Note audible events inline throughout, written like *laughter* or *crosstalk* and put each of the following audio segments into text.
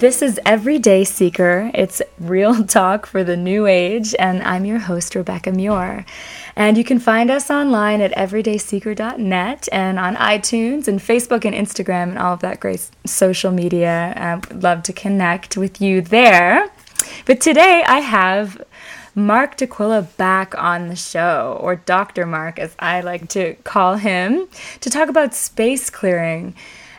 This is Everyday Seeker. It's real *laughs* talk for the new age, and I'm your host, Rebecca Muir. And you can find us online at everydayseeker.net and on iTunes and Facebook and Instagram and all of that great social media. I would love to connect with you there. But today I have Mark DeQuilla back on the show, or Dr. Mark, as I like to call him, to talk about space clearing.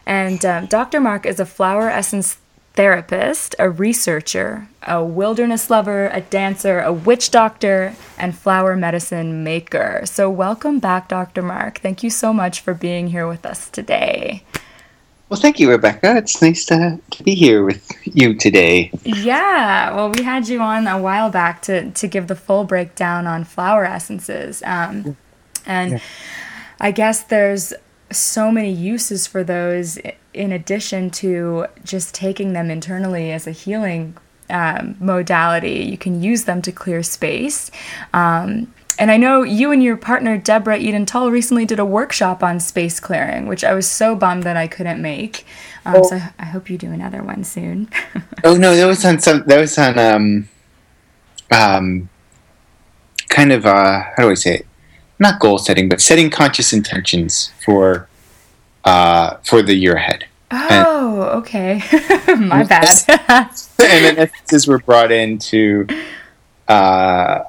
And um, Dr. Mark is a flower essence therapist, a researcher, a wilderness lover, a dancer, a witch doctor, and flower medicine maker. So, welcome back, Dr. Mark. Thank you so much for being here with us today. Well, thank you, Rebecca. It's nice to, to be here with you today. Yeah, well, we had you on a while back to, to give the full breakdown on flower essences. Um, and yeah. I guess there's so many uses for those in addition to just taking them internally as a healing um, modality. You can use them to clear space. Um, and I know you and your partner, Deborah Eden Tull, recently did a workshop on space clearing, which I was so bummed that I couldn't make. Um, oh. So I hope you do another one soon. *laughs* oh no, that was on some. That was on um, um, kind of uh, how do I say it? Not goal setting, but setting conscious intentions for uh, for the year ahead. Oh, and, okay. *laughs* My bad. *laughs* and then essences were brought in to uh,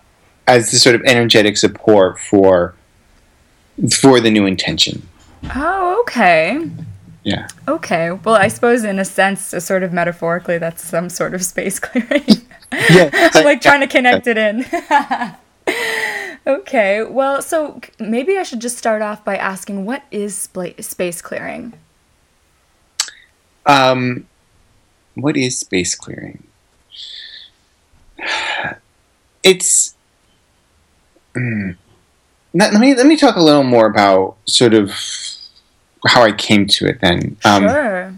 as the sort of energetic support for for the new intention. Oh, okay. Yeah. Okay. Well, I suppose in a sense, a sort of metaphorically, that's some sort of space *laughs* clearing. yeah. I'm like trying to connect it in. Okay. Well, so maybe I should just start off by asking what is space clearing? Um, what is space clearing? *sighs* It's. Mm, let, let me let me talk a little more about sort of how I came to it. Then, um, sure.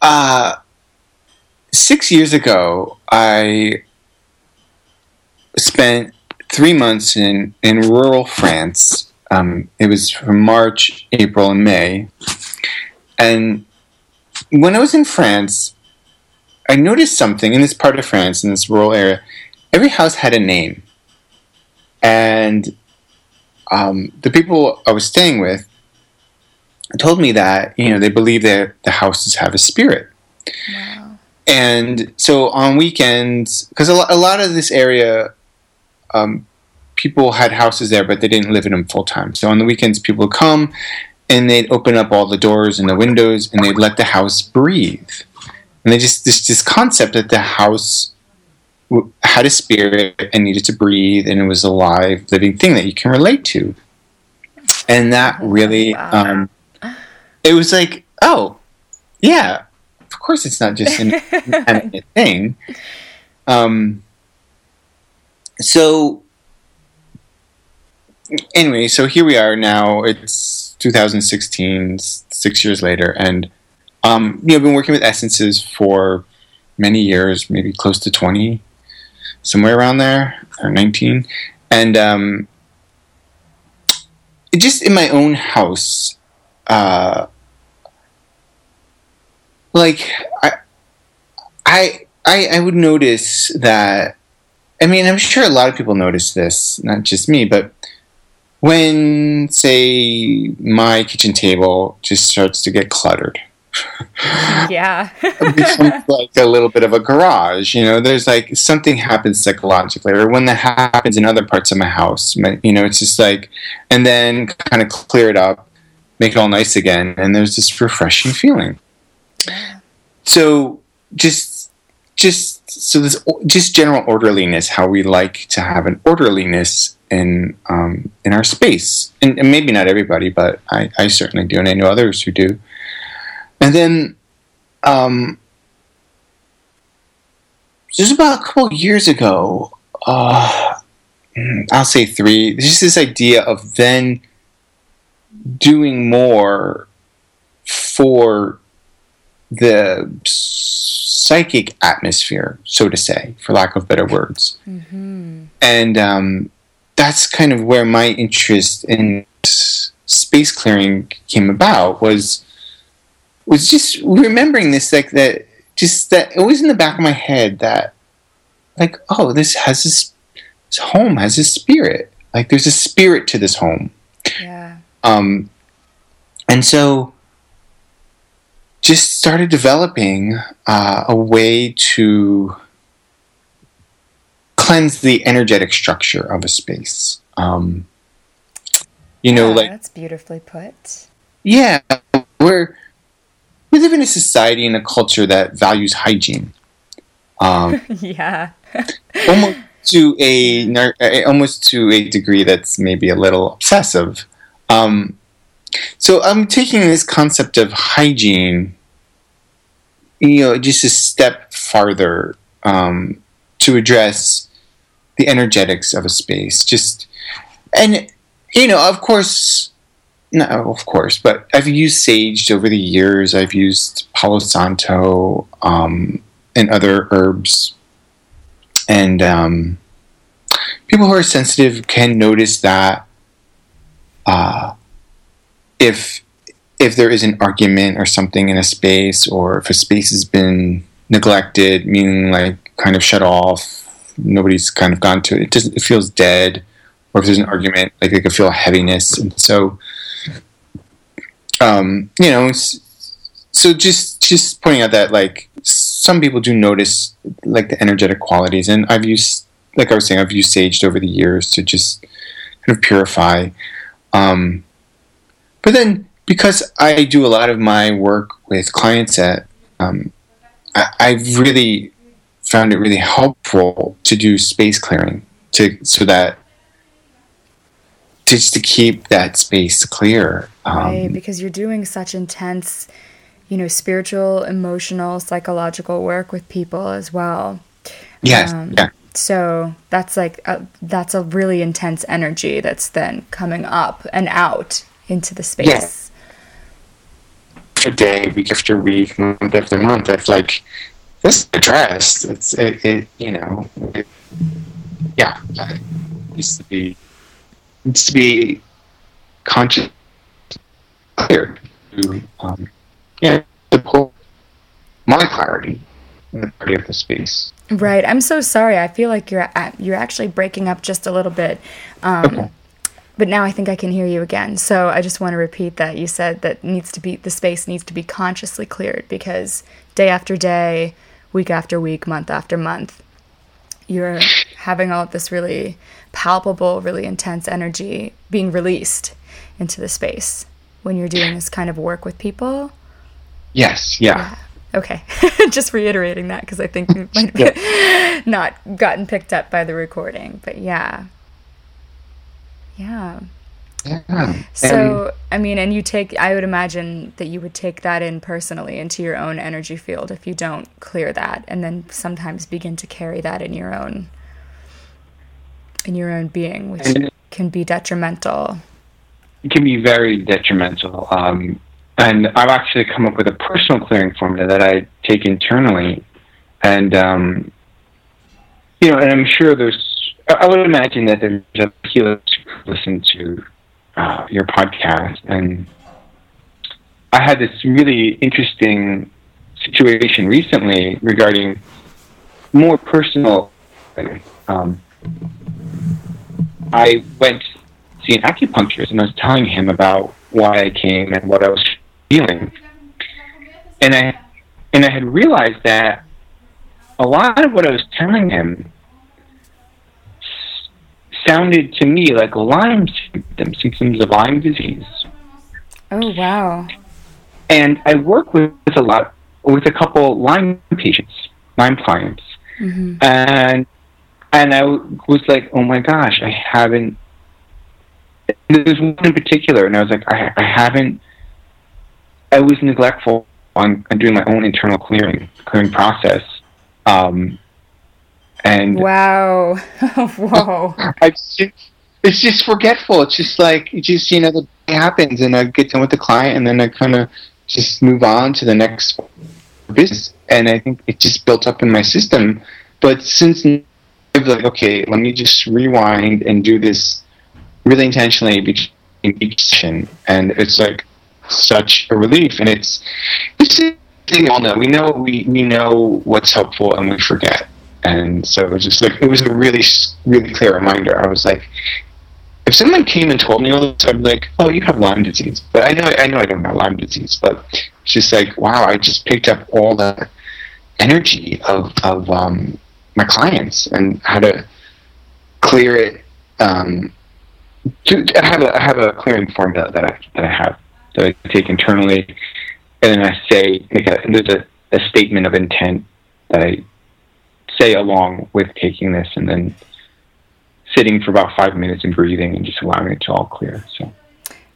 Uh, six years ago, I spent three months in, in rural France. Um, it was from March, April, and May. And when I was in France, I noticed something in this part of France, in this rural area. Every house had a name. And um, the people I was staying with told me that, you know, they believe that the houses have a spirit. Wow. And so on weekends, because a, a lot of this area um, people had houses there, but they didn't live in them full time. So on the weekends, people would come and they'd open up all the doors and the windows and they'd let the house breathe. And they just this this concept that the house had a spirit and needed to breathe and it was a live living thing that you can relate to. And that really, um, it was like, oh, yeah, of course it's not just an *laughs* inanimate thing. Um, so anyway, so here we are now. It's 2016, six years later, and um, you know, I've been working with essences for many years, maybe close to 20, somewhere around there, or 19, and um, just in my own house, uh, like I, I, I, I would notice that I mean, I'm sure a lot of people notice this, not just me, but when, say, my kitchen table just starts to get cluttered. *laughs* yeah. it becomes *laughs* like a little bit of a garage, you know, there's like something happens psychologically, or when that happens in other parts of my house, you know, it's just like, and then kind of clear it up, make it all nice again, and there's this refreshing feeling. So just, just so this just general orderliness, how we like to have an orderliness in um, in our space, and, and, maybe not everybody, but I, I certainly do, and I know others who do. And then, um, just about a couple years ago, uh, I'll say three. Just this idea of then doing more for the psychic atmosphere, so to say, for lack of better words. Mm-hmm. And um, that's kind of where my interest in space clearing came about was was just remembering this like that just that it was in the back of my head that like oh this has this, this home has a spirit like there's a spirit to this home Yeah. um and so just started developing uh, a way to cleanse the energetic structure of a space um you know Yeah, like that's beautifully put. yeah, we're we live in a society and a culture that values hygiene, um, *laughs* yeah. *laughs* almost to a uh, almost to a degree that's maybe a little obsessive. Um, so I'm taking this concept of hygiene, you know, just a step farther um, to address the energetics of a space. Just and you know, of course, no, of course, but I've used sage over the years. I've used Palo Santo um, and other herbs, and um, people who are sensitive can notice that uh, if if there is an argument or something in a space, or if a space has been neglected, meaning like kind of shut off, nobody's kind of gone to it. It, doesn't, it feels dead, or if there's an argument, like they could feel heaviness, and so um, you know, so just just pointing out that like some people do notice like the energetic qualities, and I've used like I was saying, I've used sage over the years to just kind of purify. Um, but then because I do a lot of my work with clients at, um, I, I've really found it really helpful to do space clearing to so that just to keep that space clear. Um, right, because you're doing such intense, you know, spiritual, emotional, psychological work with people as well. Yes, Um, yeah, So that's like a, that's a really intense energy that's then coming up and out into the space. a day, week after week, month after month. It's like this is addressed. It's it, it you know, it, yeah. It needs to be needs to be conscious, clear to um, yeah support my clarity and the clarity of the space. Right. I'm so sorry. I feel like you're you're actually breaking up just a little bit. Um, Okay. But now I think I can hear you again. So I just want to repeat that you said that needs to be the space needs to be consciously cleared because day after day, week after week, month after month, you're having all of this really palpable, really intense energy being released into the space when you're doing this kind of work with people. Yes, yeah. Okay, *laughs* just reiterating that because I think it might *laughs* have *laughs* not gotten picked up by the recording, but yeah, yeah. yeah. So I mean, and you take, I would imagine that you would take that in personally into your own energy field if you don't clear that, and then sometimes begin to carry that in your own, in your own being, which And- can be detrimental. it can be very detrimental. Um, and I've actually come up with a personal clearing formula that I take internally, and um, you know, and I'm sure there's. I would imagine that there's a healers who listen to uh, your podcast, and I had this really interesting situation recently regarding more personal. Um, I went to see an acupuncturist and I was telling him about why I came and what I was feeling. And I and I had realized that a lot of what I was telling him sounded to me like Lyme symptoms, symptoms of Lyme disease. Oh wow! And I work with, with a lot with a couple Lyme patients, Lyme clients, hmm and and I was like, oh my gosh, I haven't. There's one in particular, and I was like, I, I haven't. I was neglectful on, on doing my own internal clearing clearing process, um, and Wow! *laughs* Whoa! I just, it's just forgetful. It's just like it just you know the day happens, and I get done with the client, and then I kind of just move on to the next business. And I think it just built up in my system. But since I've like, okay, let me just rewind and do this really intentionally between each session, and it's like such a relief. And it's it's we all know we know we, we know what's helpful and we forget and so it was just like it was a really really clear reminder. I was like if someone came and told me all this i'd be like oh you have lyme disease. But i know i know i don't have lyme disease but it's just like wow i just picked up all the energy of of um, my clients and how to clear it um, to, I have a I have a clearing formula that I that I have that I take internally, and then I say make a there's a, a statement of intent that I along with taking this, and then sitting for about five minutes and breathing and just allowing it to all clear. So.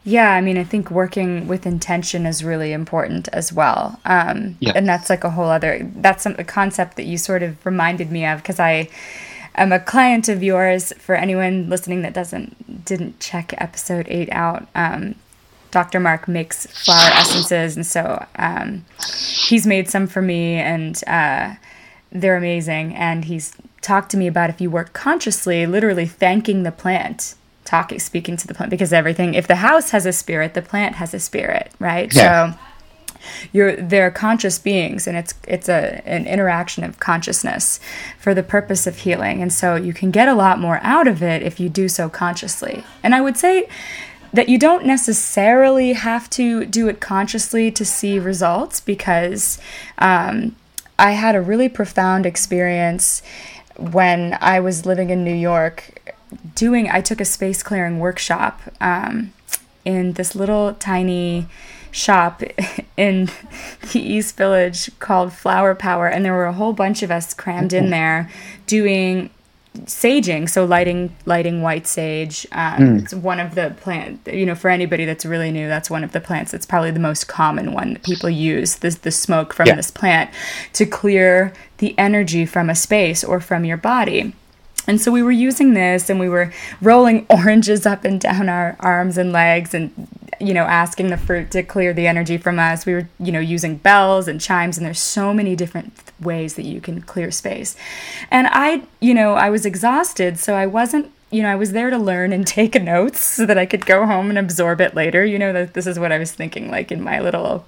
Yeah, I mean, I think working with intention is really important as well. Um, yeah. And that's like a whole other, that's some, a concept that you sort of reminded me of because I am a client of yours. For anyone listening that doesn't, didn't check episode eight out, um, Dr. Mark makes flower essences. And so um, he's made some for me and uh, they're amazing. And he's talked to me about if you work consciously, literally thanking the plant talking speaking to the plant because everything if the house has a spirit the plant has a spirit right yeah. so you're they're conscious beings and it's it's a an interaction of consciousness for the purpose of healing and so you can get a lot more out of it if you do so consciously and i would say that you don't necessarily have to do it consciously to see results because um, i had a really profound experience when i was living in new york doing, I took a space clearing workshop um, in this little tiny shop *laughs* in the East Village called Flower Power, and there were a whole bunch of us crammed in *laughs* there doing saging so lighting lighting white sage um, mm. it's one of the plant you know for anybody that's really new that's one of the plants that's probably the most common one that people use this the smoke from yeah. this plant to clear the energy from a space or from your body and so we were using this and we were rolling *laughs* oranges up and down our arms and legs and, you know, asking the fruit to clear the energy from us. We were, you know, using bells and chimes, and there's so many different ways that you can clear space. And I, you know, I was exhausted, so I wasn't you know, I was there to learn and *laughs* take notes so that I could go home and absorb it later. You know, that this is what I was thinking, like in my little,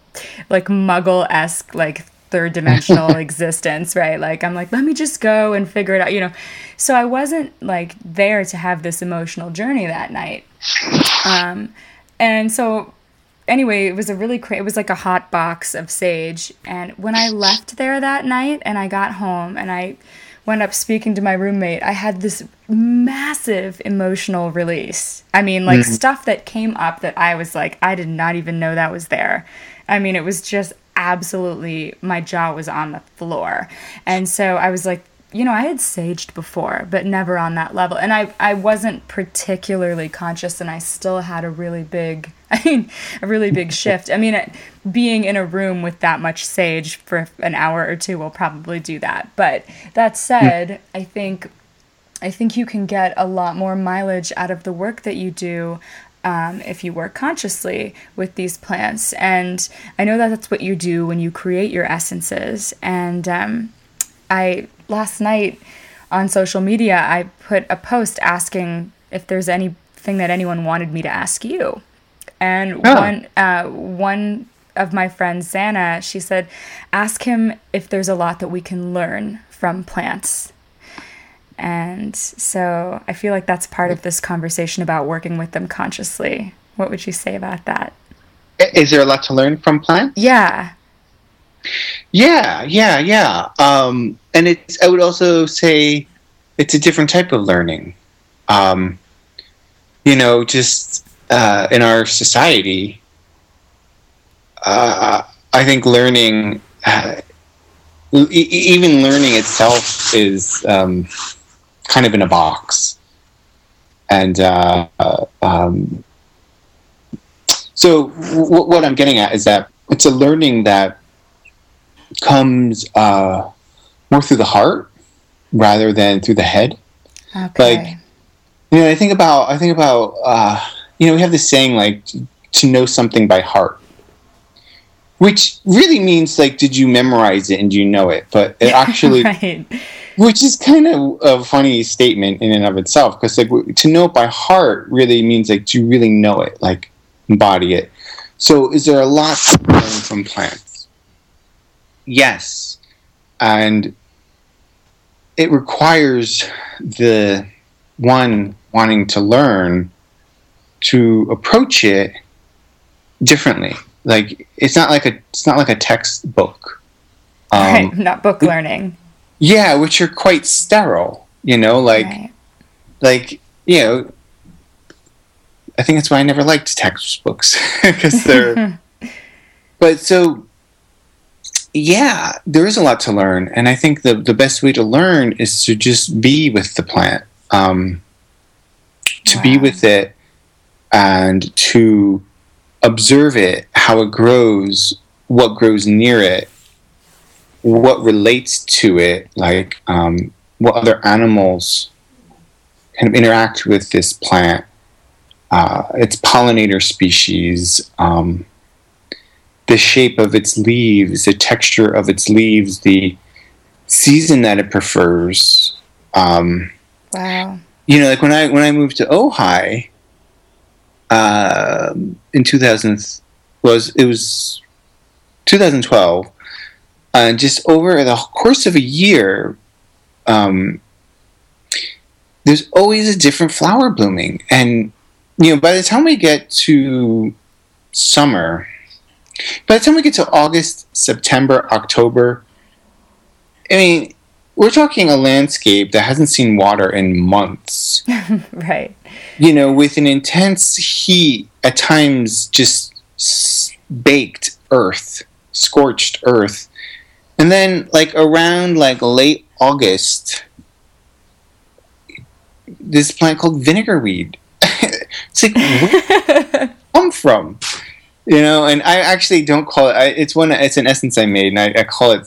like muggle esque, like third dimensional *laughs* existence, right? Like I'm like, let me just go and figure it out, you know. So I wasn't like there to have this emotional journey that night. Um, and so anyway, it was a really cra- it was like a hot box of sage. And when I left there that night and I got home and I went up speaking to my roommate, I had this massive emotional release. I mean, like mm-hmm. stuff that came up that I was like, I did not even know that was there. I mean, it was just absolutely my jaw was on the floor. And so I was like, you know, I had saged before, but never on that level. And I, I wasn't particularly conscious, and I still had a really big, *laughs* I mean, a really big shift. I mean, being in a room with that much sage for an hour or two will probably do that. But that said, I think, I think you can get a lot more mileage out of the work that you do um, if you work consciously with these plants. And I know that that's what you do when you create your essences. And um, I last night on social media, I put a post asking if there's anything that anyone wanted me to ask you. And oh. one uh, one of my friends, Zana, she said, ask him if there's a lot that we can learn from plants and so I feel like that's part of this conversation about working with them consciously. What would you say about that? Is there a lot to learn from plants? Yeah. Yeah, yeah, yeah. Um, and it's, I would also say it's a different type of learning. Um, you know, just uh, in our society, uh, I think learning, uh, e- even learning itself is. Um, kind of in a box. And uh, um, so, w- what I'm getting at is that it's a learning that comes uh, more through the heart rather than through the head. Okay. Like, you know, I think about I think about uh, you know we have this saying like to know something by heart, which really means like did you memorize it and do you know it? But it *laughs* actually right which is kind of a funny statement in and of itself because like to know it by heart really means like to really know it like embody it so is there a lot to learn from plants yes, and it requires the one wanting to learn to approach it differently. Like it's not like a it's not like a textbook. Um, right, *laughs* not book learning. Yeah, which are quite sterile. You know, like right. like you know. I think that's why I never liked textbooks *laughs* because they're. *laughs* but so yeah, there is a lot to learn, and I think the the best way to learn is to just be with the plant, um, to wow. be with it, and to observe it, how it grows, what grows near it, what relates to it, like um, what other animals kind of interact with this plant, uh, its pollinator species. Um, the shape of its leaves, the texture of its leaves, the season that it prefers. Um, wow. You know, like when I when I moved to Ojai uh, in 2000 was it was 2012, and just over the course of a year, um, there's always a different flower blooming, and you know by the time we get to summer by the time we get to August, September, October, I mean, we're talking a landscape that hasn't seen water in months. *laughs* right. You know, with an intense heat, at times just baked earth, scorched earth. And then, like, around like late August, this plant called vinegar weed. *laughs* it's like, where it come from? *laughs* You know, and I actually don't call it. I, it's one. It's an essence I made, and I, I, call it.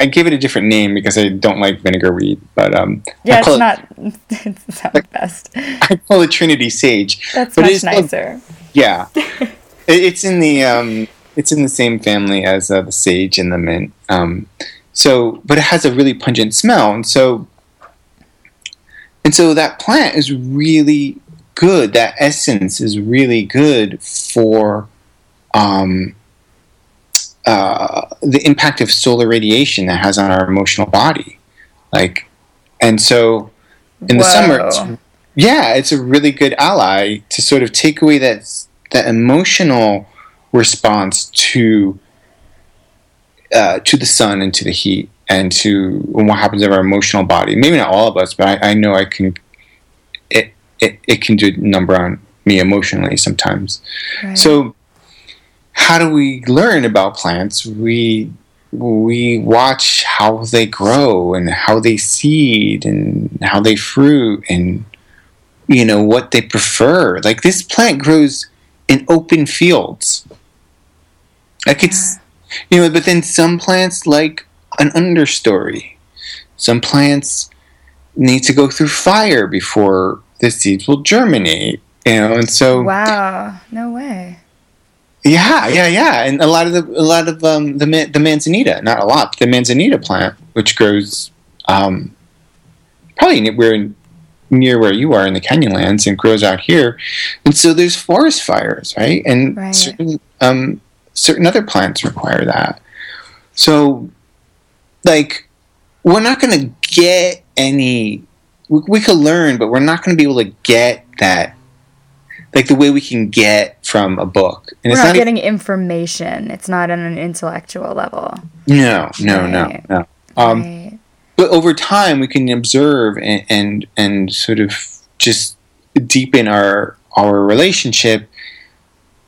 I give it a different name because I don't like vinegar weed, but um. Yeah, it's not. *laughs* It's not the best. I call it Trinity Sage. That's much nicer. Called, yeah, *laughs* it, it's in the um. It's in the same family as uh, the sage and the mint. Um, so, but it has a really pungent smell, and so, and so that plant is really good. That essence is really good for um, uh, the impact of solar radiation that has on our emotional body. Like, and so in the Whoa. summer, it's, yeah, it's a really good ally to sort of take away that that emotional response to uh, to the sun and to the heat and to what happens in our emotional body. Maybe not all of us, but I, I know I can it, it can do a number on me emotionally sometimes. Right. So, how do we learn about plants? We we watch how they grow and how they seed and how they fruit and you know what they prefer. Like this plant grows in open fields. Like it's you know, but then some plants like an understory. Some plants need to go through fire before the seeds will germinate. You know, and so wow, no way. Yeah, yeah, yeah, and a lot of the a lot of um, the the manzanita, not a lot, the manzanita plant, which grows um, probably we're near where you are in the Canyonlands and grows out here, and so there's forest fires, right? And right. certain um, certain other plants require that. So, like, we're not going to get any we, we could learn, but we're not going to be able to get that like the way we can get from a book. And we're it's not, not getting information. It's not on an intellectual level. No, no, right. no, no. Um, right. But over time, we can observe and, and and sort of just deepen our our relationship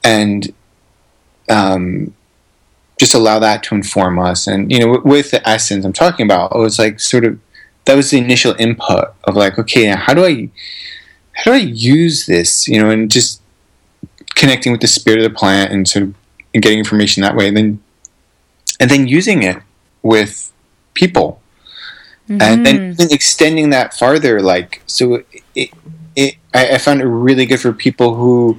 and um, just allow that to inform us. And you know, with the essence I'm talking about, it was like sort of that was the initial input of like, okay, how do I how do I use this? You know, and just connecting with the spirit of the plant and sort of and getting information that way, and then and then using it with people, mm-hmm. and then mm-hmm. extending that farther. Like, so it, it I, I, found it really good for people who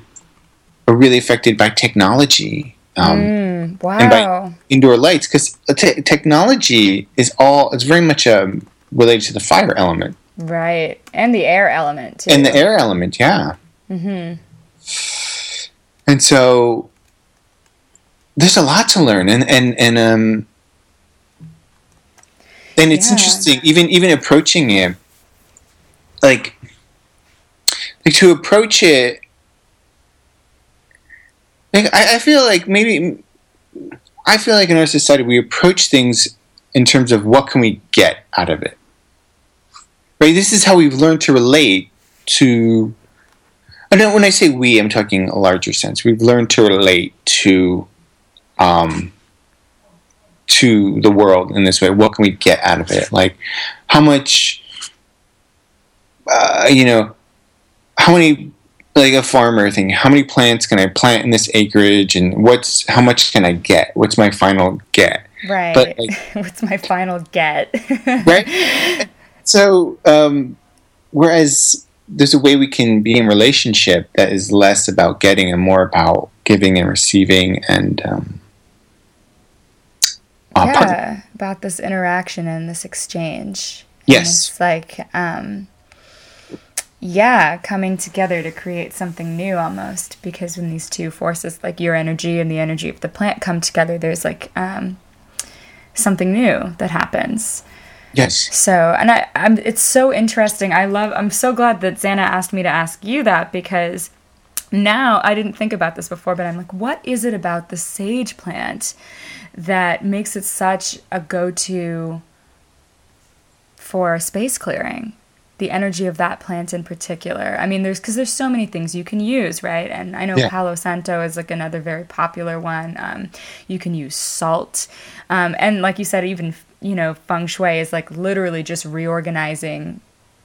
are really affected by technology. Um, mm, wow. And by indoor lights, because te- technology is all, it's very much a, related to the fire element. Right. And the air element, too. And the air element, yeah. Mm-hmm. And so there's a lot to learn. And, and, and, um, and it's yeah. interesting even even approaching it like like to approach it like I, I feel like maybe I feel like in our society we approach things in terms of what can we get out of it. Right? This is how we've learned to relate to know when I say we, I'm talking a larger sense. We've learned to relate to um, to the world in this way. What can we get out of it? Like how much uh, you know, how many like a farmer thing. How many plants can I plant in this acreage, and what's how much can I get? What's my final get? Right. But, like, *laughs* what's my final get? *laughs* right. So, um, whereas there's a way we can be in relationship that is less about getting and more about giving and receiving and um, uh, yeah about this interaction and this exchange yes and it's like um, yeah, coming together to create something new almost. Because when these two forces, like your energy and the energy of the plant, come together, there's like um, something new that happens. Yes. So, and I, I'm, it's so interesting. I love, I'm so glad that Xana asked me to ask you that because now I didn't think about this before, but I'm like, what is it about the sage plant that makes it such a go to for space clearing? The energy of that plant in particular. I mean, there's because there's so many things you can use, right? And I know yeah. Palo Santo is like another very popular one. Um, you can use salt, um, and like you said, even you know, feng shui is like literally just reorganizing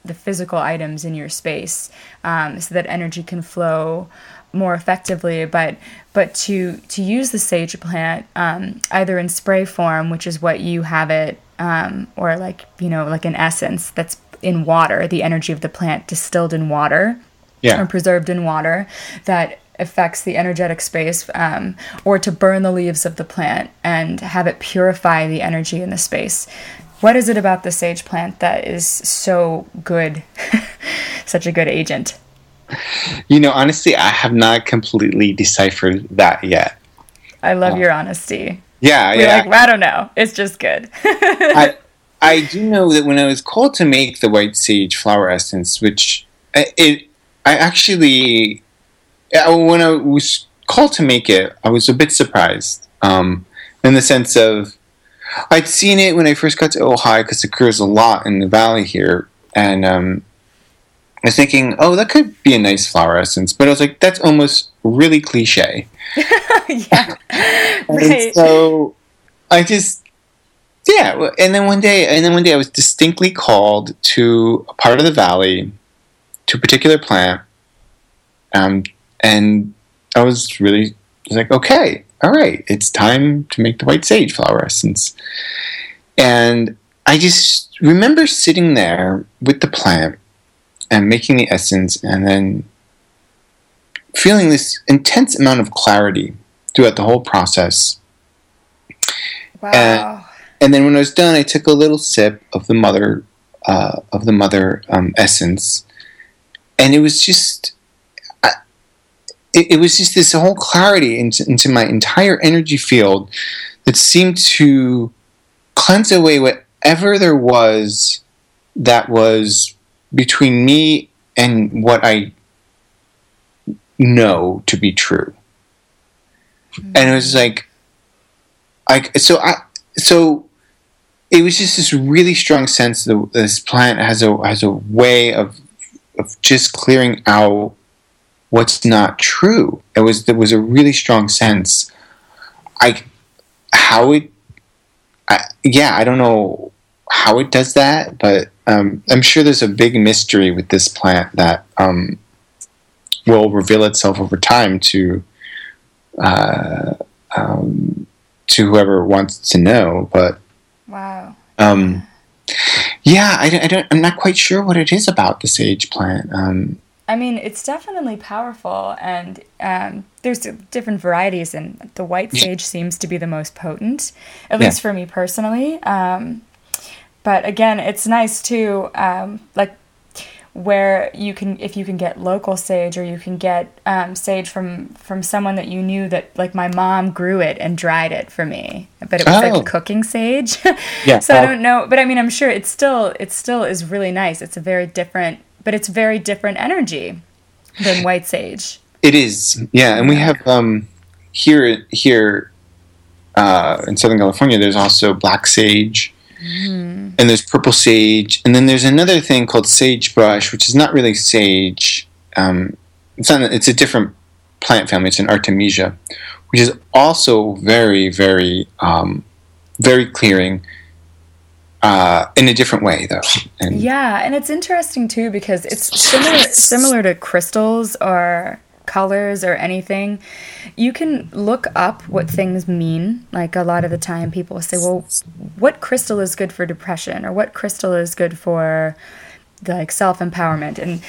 the physical items in your space um, so that energy can flow more effectively but but to to use the sage plant um, either in spray form which is what you have it um, or like you know like an essence that's in water, the energy of the plant distilled in water yeah. or preserved in water that affects the energetic space, um, or to burn the leaves of the plant and have it purify the energy in the space. What is it about the sage plant that is so good, *laughs* such a good agent? You know, honestly, I have not completely deciphered that yet. I love uh, your honesty. Yeah, We're yeah. Like, I don't know. It's just good. I, *laughs* *laughs* I do know that when I was called to make the white sage flower essence, which it, I actually, when I was called to make it, I was a bit surprised. Um, in the sense of, I'd seen it when I first got to Ojai because it grows a lot in the valley here, and um, I was thinking, oh, that could be a nice flower essence, but I was like, that's almost really cliche. *laughs* yeah, right. so I just yeah, and then one day, and then one day, I was distinctly called to a part of the valley, to a particular plant, um, and I was really was like, okay, all right, it's time to make the white sage flower essence, and I just remember sitting there with the plant and making the essence, and then feeling this intense amount of clarity throughout the whole process. Wow. And and then when I was done, I took a little sip of the mother uh, of the mother um, essence, and it was just it, it, was just this whole clarity into, into my entire energy field that seemed to cleanse away whatever there was that was between me and what I know to be true. Mm-hmm. And it was like, I so I so it was just this really strong sense that this plant has a has a way of of just clearing out what's not true. It was there was a really strong sense. I how it I, yeah I don't know how it does that, but um, I'm sure there's a big mystery with this plant that um, will reveal itself over time to uh, um, to whoever wants to know. But Wow. Um, yeah, I, I, don't. I'm not quite sure what it is about the sage plant. Um, I mean, it's definitely powerful, and um, there's different varieties, and the white sage seems to be the most potent, at yeah. least for me personally. Um, but again, it's nice too. Um, like where you can if you can get local sage or you can get um, sage from from someone that you knew that like my mom grew it and dried it for me but it was oh. like cooking sage. *laughs* Yeah. So i don't know but i mean i'm sure it's still it still is really nice. It's a very different but it's very different energy than white sage. It is. Yeah and we have um here here uh, in southern california there's also black sage Mm. And there's purple sage, and then there's another thing called sagebrush, which is not really sage. Um, it's not. It's a different plant family. It's an Artemisia, which is also very, very, um, very clearing. Uh, in a different way, though. And yeah, and it's interesting too because it's similar similar to crystals or colors or anything, you can look up what things mean. Like a lot of the time, people say, well, what crystal is good for depression or what crystal is good for like self empowerment? And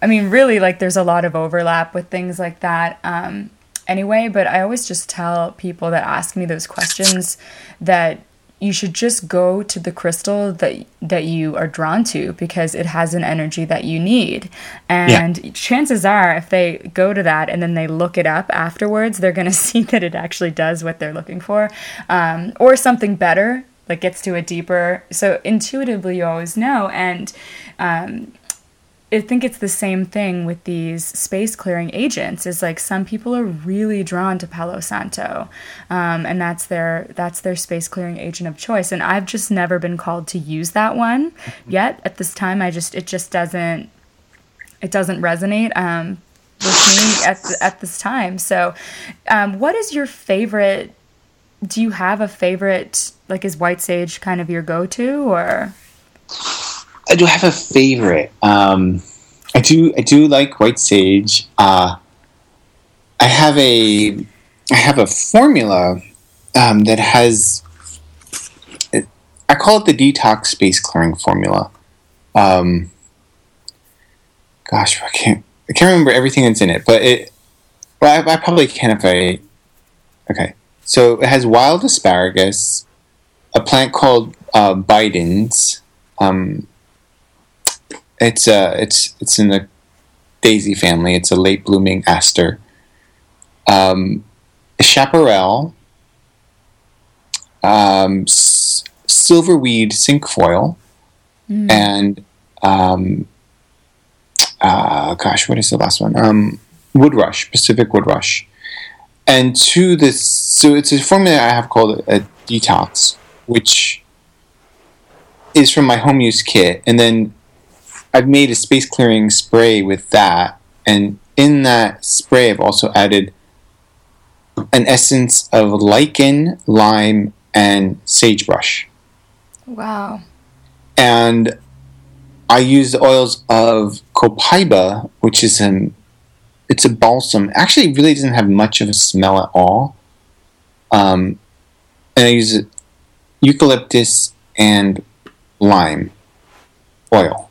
I mean, really, like there's a lot of overlap with things like that. Um, anyway, but I always just tell people that ask me those questions that you should just go to the crystal that that you are drawn to because it has an energy that you need. And yeah. chances are if they go to that and then they look it up afterwards, they're going *laughs* to see that it actually does what they're looking for. Um, or something better like gets to a deeper so intuitively you always know and um, I think it's the same thing with these space clearing agents. Is like some people are really drawn to Palo Santo, um, and that's their that's their space clearing agent of choice. And I've just never been called to use that one *laughs* yet. At this time, I just it just doesn't it doesn't resonate um, with me at at this time. So, um, what is your favorite? Do you have a favorite? Like, is White Sage kind of your go to or? I do have a favorite. Um, I do. I do like white sage. Uh, I have a. I have a formula um, that has. I call it the detox space clearing formula. Um, gosh, I can't. I can't remember everything that's in it, but it. Well, I, I probably can if I. Okay, so it has wild asparagus, a plant called uh, Bidens. Um, it's uh, it's it's in the daisy family. It's a late blooming aster. Um, chaparral, um, s- silverweed cinquefoil, mm. and um, uh, gosh, what is the last one? Um, woodrush, Pacific woodrush. And to this, so it's a formula I have called a, a detox, which is from my home use kit, and then I've made a space clearing spray with that, and in that spray, I've also added an essence of lichen, lime, and sagebrush. Wow. And I use the oils of copaiba, which is an it's a balsam. Actually, it really doesn't have much of a smell at all. Um, and I use eucalyptus and lime oil.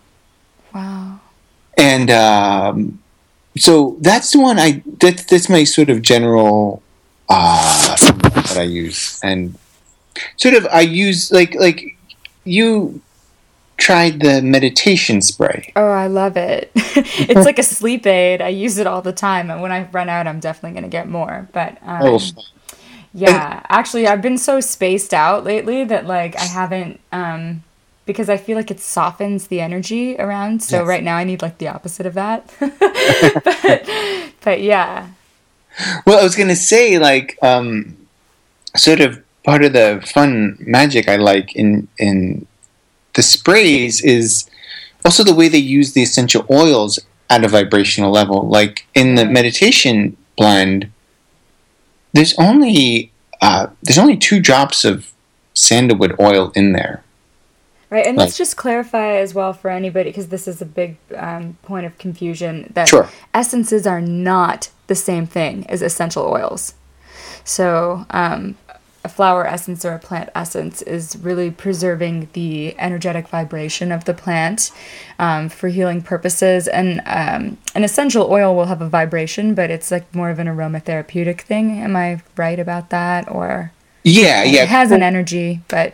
And um, so that's the one I that, that's my sort of general uh, that I use, and sort of I use like like you tried the meditation spray. Oh, I love it. *laughs* it's like a sleep aid. I use it all the time, and when I run out, I'm definitely going to get more. But um, oh. yeah, actually, I've been so spaced out lately that like I haven't. Um, because I feel like it softens the energy around. So yes. right now I need like the opposite of that. *laughs* *laughs* but, but, yeah. Well, I was gonna say like um, sort of part of the fun magic I like in in the sprays is also the way they use the essential oils at a vibrational level. Like in the meditation blend, there's only uh, there's only two drops of sandalwood oil in there. Right, and let's just clarify as well for anybody, because this is a big um, point of confusion, that sure. essences are not the same thing as essential oils. So, um, a flower essence or a plant essence is really preserving the energetic vibration of the plant um, for healing purposes. And um, an essential oil will have a vibration, but it's like more of an aromatherapeutic thing. Am I right about that? Or yeah, yeah, it has an energy, but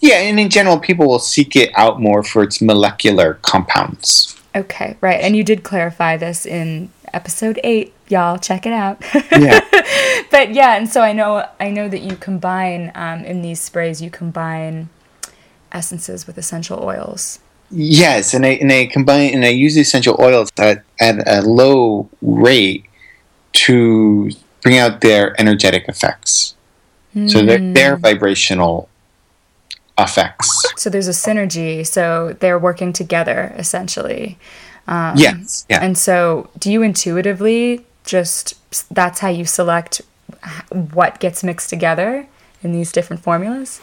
Yeah, and in general, people will seek it out more for its molecular compounds. Okay, right. And you did clarify this in episode eight, y'all. Check it out. Yeah. *laughs* but yeah, and so I know I know that you combine um, in these sprays. You combine essences with essential oils. Yes, and I and I combine and I use the essential oils at, at a low rate to bring out their energetic effects. So they're, they're vibrational effects. So there's a synergy. So they're working together essentially. Um, Yes, yeah. And so, do you intuitively just that's how you select what gets mixed together in these different formulas?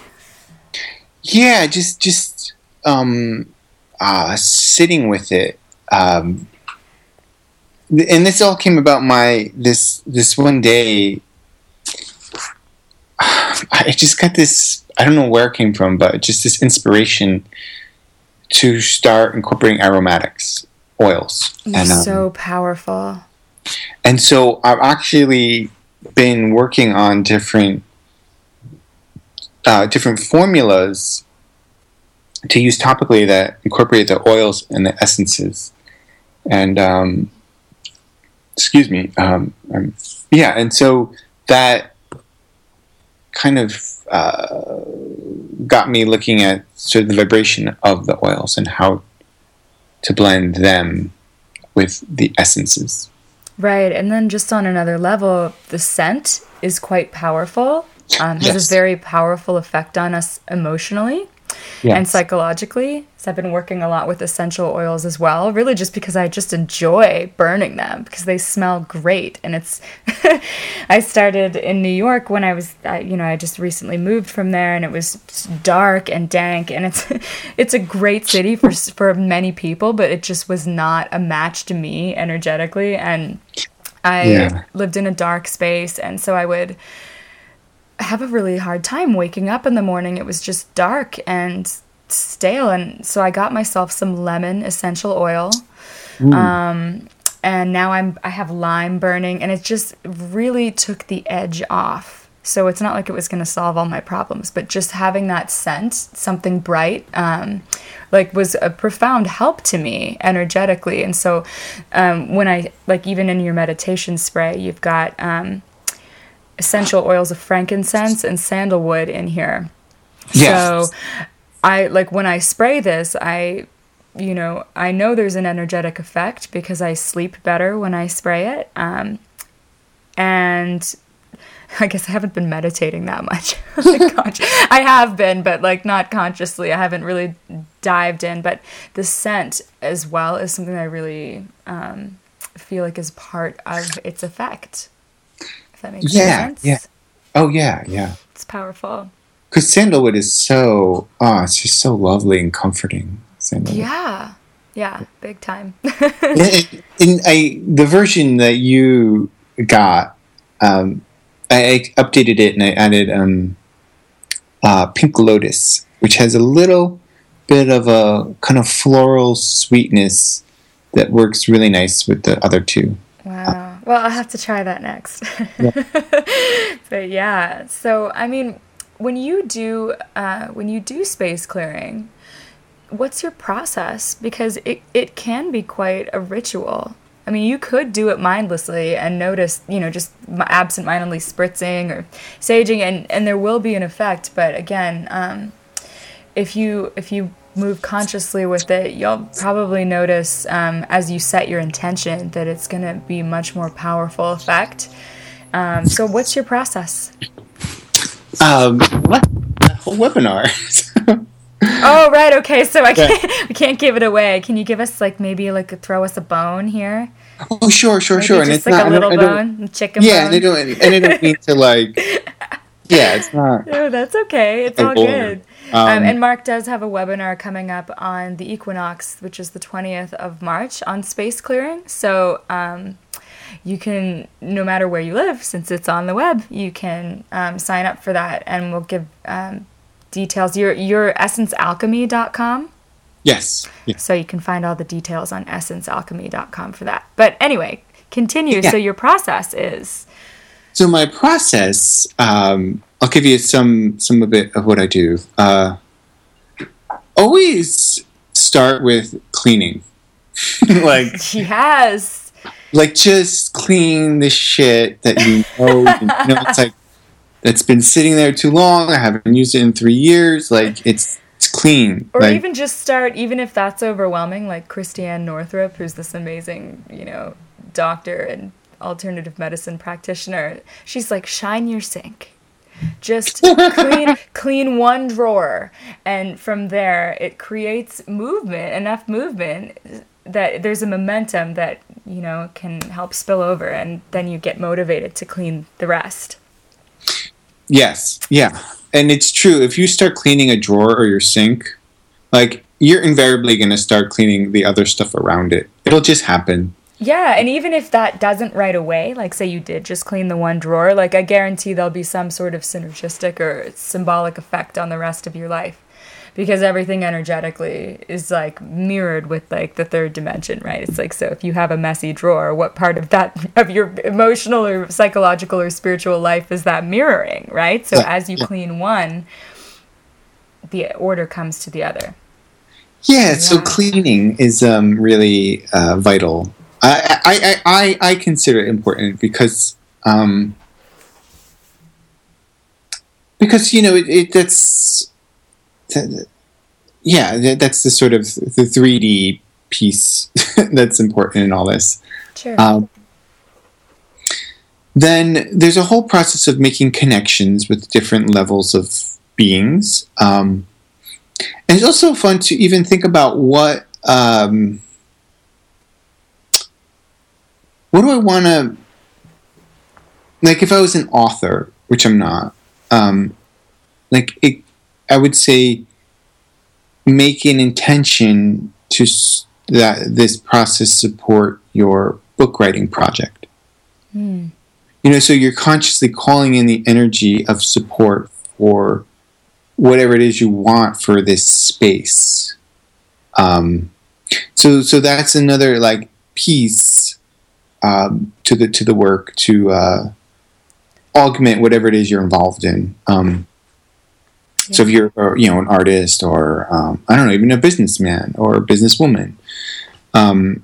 Yeah, just just um, uh, sitting with it, um, and this all came about my this this one day. *sighs* I just got this. I don't know where it came from, but just this inspiration to start incorporating aromatics, oils, You're and um, so powerful. and so I've actually been working on different uh, different formulas to use topically that incorporate the oils and the essences. And um, excuse me, um, um, yeah, and so that kind of uh, got me looking at sort of the vibration of the oils and how to blend them with the essences. Right. And then just on another level, the scent is quite powerful. Um, has Yes. a very powerful effect on us emotionally and psychologically. So I've been working a lot with essential oils as well, really just because I just enjoy burning them because they smell great. And it's, *laughs* I started in New York when I was, I, you know, I just recently moved from there and it was dark and dank. And it's, *laughs* it's a great city for, for many people, but it just was not a match to me energetically. And I Yeah. lived in a dark space. And so I would, have a really hard time waking up in the morning. It was just dark and stale, and so I got myself some lemon essential oil. Um, and now I'm I have lime burning, and it just really took the edge off. So it's not like it was going to solve all my problems, but just having that scent, something bright, um, like was a profound help to me energetically. And so um, when I like even in your meditation spray, you've got um, essential oils of frankincense and sandalwood in here. Yes. So I like when I spray this, I you know, I know there's an energetic effect because I sleep better when I spray it. Um, and *laughs* I guess I haven't been meditating that much. *laughs* Like, con- *laughs* I have been, but like not consciously. I haven't really dived in. But the scent as well is something I really um, feel like is part of its effect. If that makes Yeah, sense. yeah. Oh yeah, yeah. It's powerful. Because sandalwood is so, oh, it's just so lovely and comforting. Sandalwood. Yeah. Yeah. Big time. *laughs* And, and I, the version that you got, um, I, I updated it and I added um, uh, pink lotus, which has a little bit of a kind of floral sweetness that works really nice with the other two. Wow. Well, I'll have to try that next. *laughs* but yeah, so I mean, when you do uh, when you do space clearing, what's your process? Because it it can be quite a ritual. I mean, you could do it mindlessly and notice, you know, just absent-mindedly spritzing or saging, and and there will be an effect. But again, um, if you if you move consciously with it, you'll probably notice um, as you set your intention that it's going to be much more powerful effect. Um, so, what's your process? Um, what? The whole webinar. *laughs* Oh, right. Okay. So I can't we can't give it away. Can you give us like maybe like throw us a bone here? oh, sure, sure, Maybe sure. And it's like not, a little bone, chicken yeah, bone. and I don't, and I don't mean to like, *laughs* yeah, it's not. No, that's okay. It's all good. Um, Um, and Mark does have a webinar coming up on the equinox, which is the 20th of March, on space clearing. So um, you can, no matter where you live, since it's on the web, you can um, sign up for that, and we'll give um, details. Your your essencealchemy.com. Yes. yes. So you can find all the details on essencealchemy.com for that. But anyway, continue. Yeah. So your process is So my process, um, I'll give you some some of it of what I do. Uh, always start with cleaning. *laughs* like *laughs* she has. Like just clean the shit that you know, you know it's like that's been sitting there too long. I haven't used it in three years. Like it's it's clean. Or like, even just start, even if that's overwhelming, like Christiane Northrup, who's this amazing, you know, doctor and alternative medicine practitioner. She's like, shine your sink. Just *laughs* clean clean one drawer and from there it creates movement, enough movement that there's a momentum that, you know, can help spill over and then you get motivated to clean the rest. Yes. Yeah. And it's true. If you start cleaning a drawer or your sink, like you're invariably going to start cleaning the other stuff around it. It'll just happen. Yeah, and even if that doesn't right away, like say you did just clean the one drawer, like I guarantee there'll be some sort of synergistic or symbolic effect on the rest of your life. Because everything energetically is like mirrored with like the third dimension, right? It's like so if you have a messy drawer, what part of that *laughs* of your emotional or psychological or spiritual life is that mirroring, right? So Yeah, as you yeah. clean one, the order comes to the other. Yeah. So cleaning is um, really uh, vital. I, I, I, I, consider it important because um, because you know it, it that's that- yeah that- that's the sort of the 3D piece *laughs* that's important in all this. Sure. Um, then there's a whole process of making connections with different levels of beings. Um, and it's also fun to even think about what um, what do I want to like if I was an author, which I'm not. Um, like it, I would say make an intention to s- that this process support your book writing project. Hmm. You know, so you're consciously calling in the energy of support for whatever it is you want for this space. Um, so, so that's another like piece um, to the to the work to uh, augment whatever it is you're involved in. Um, So if you're, or, you know, an artist or um, I don't know, even a businessman or a businesswoman, um,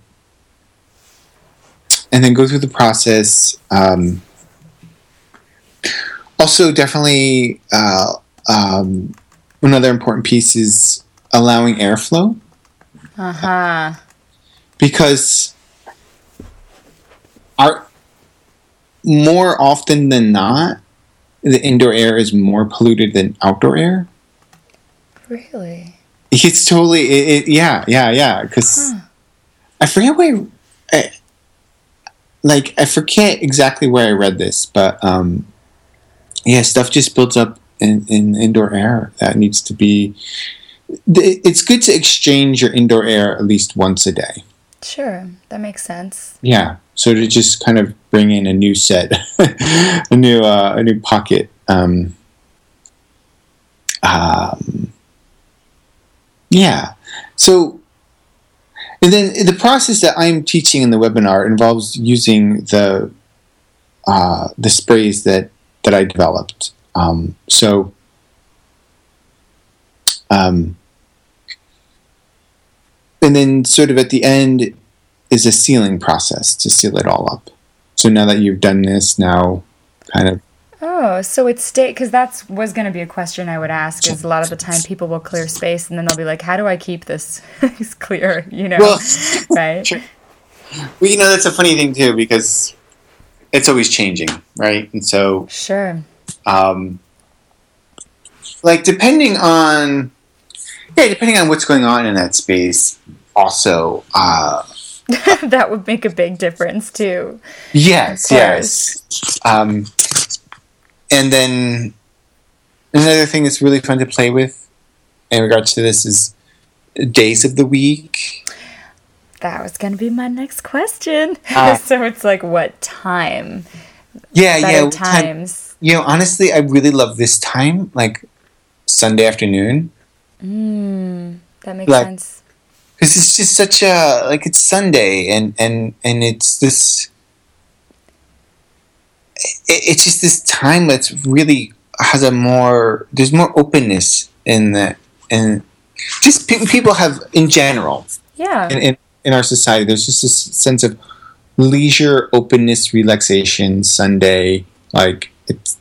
and then go through the process. Um, also, definitely uh, um, another important piece is allowing airflow Uh huh. because our more often than not, the indoor air is more polluted than outdoor air. Really? It's totally, it, it, yeah, yeah, yeah. Because Huh. I forget where, I, like, I forget exactly where I read this, but um, yeah, stuff just builds up in, in indoor air that needs to be. It's good to exchange your indoor air at least once a day. Sure. That makes sense. Yeah, so to just kind of bring in a new set, *laughs* a new uh, a new pocket. Um, um, yeah, so and then the process that I'm teaching in the webinar involves using the uh, the sprays that that I developed. Um, so. Um, and then, sort of at the end, is a sealing process to seal it all up. So now that you've done this, now kind of Oh, so it's state because that's was going to be a question I would ask. Is a lot of the time people will clear space and then they'll be like, "How do I keep this *laughs* clear?" You know, Well, *laughs* right? Sure. well, you know that's a funny thing too because it's always changing, right? And so, Sure. um, like depending on yeah, depending on what's going on in that space, also. Uh, *laughs* that would make a big difference too. Yes, yes. Um, and then another thing that's really fun to play with in regards to this is days of the week. That was going to be my next question. Ah. *laughs* so it's like, what time? Yeah, Better yeah. what time- times. you know, honestly, I really love this time, like Sunday afternoon, Mm, that makes Like- sense. because it's just such a like it's Sunday, and and and it's this. It, it's just this time that's really has a more there's more openness in the and just pe- people have in general Yeah. in, in in our society. There's just this sense of leisure, openness, relaxation. Sunday, like it's,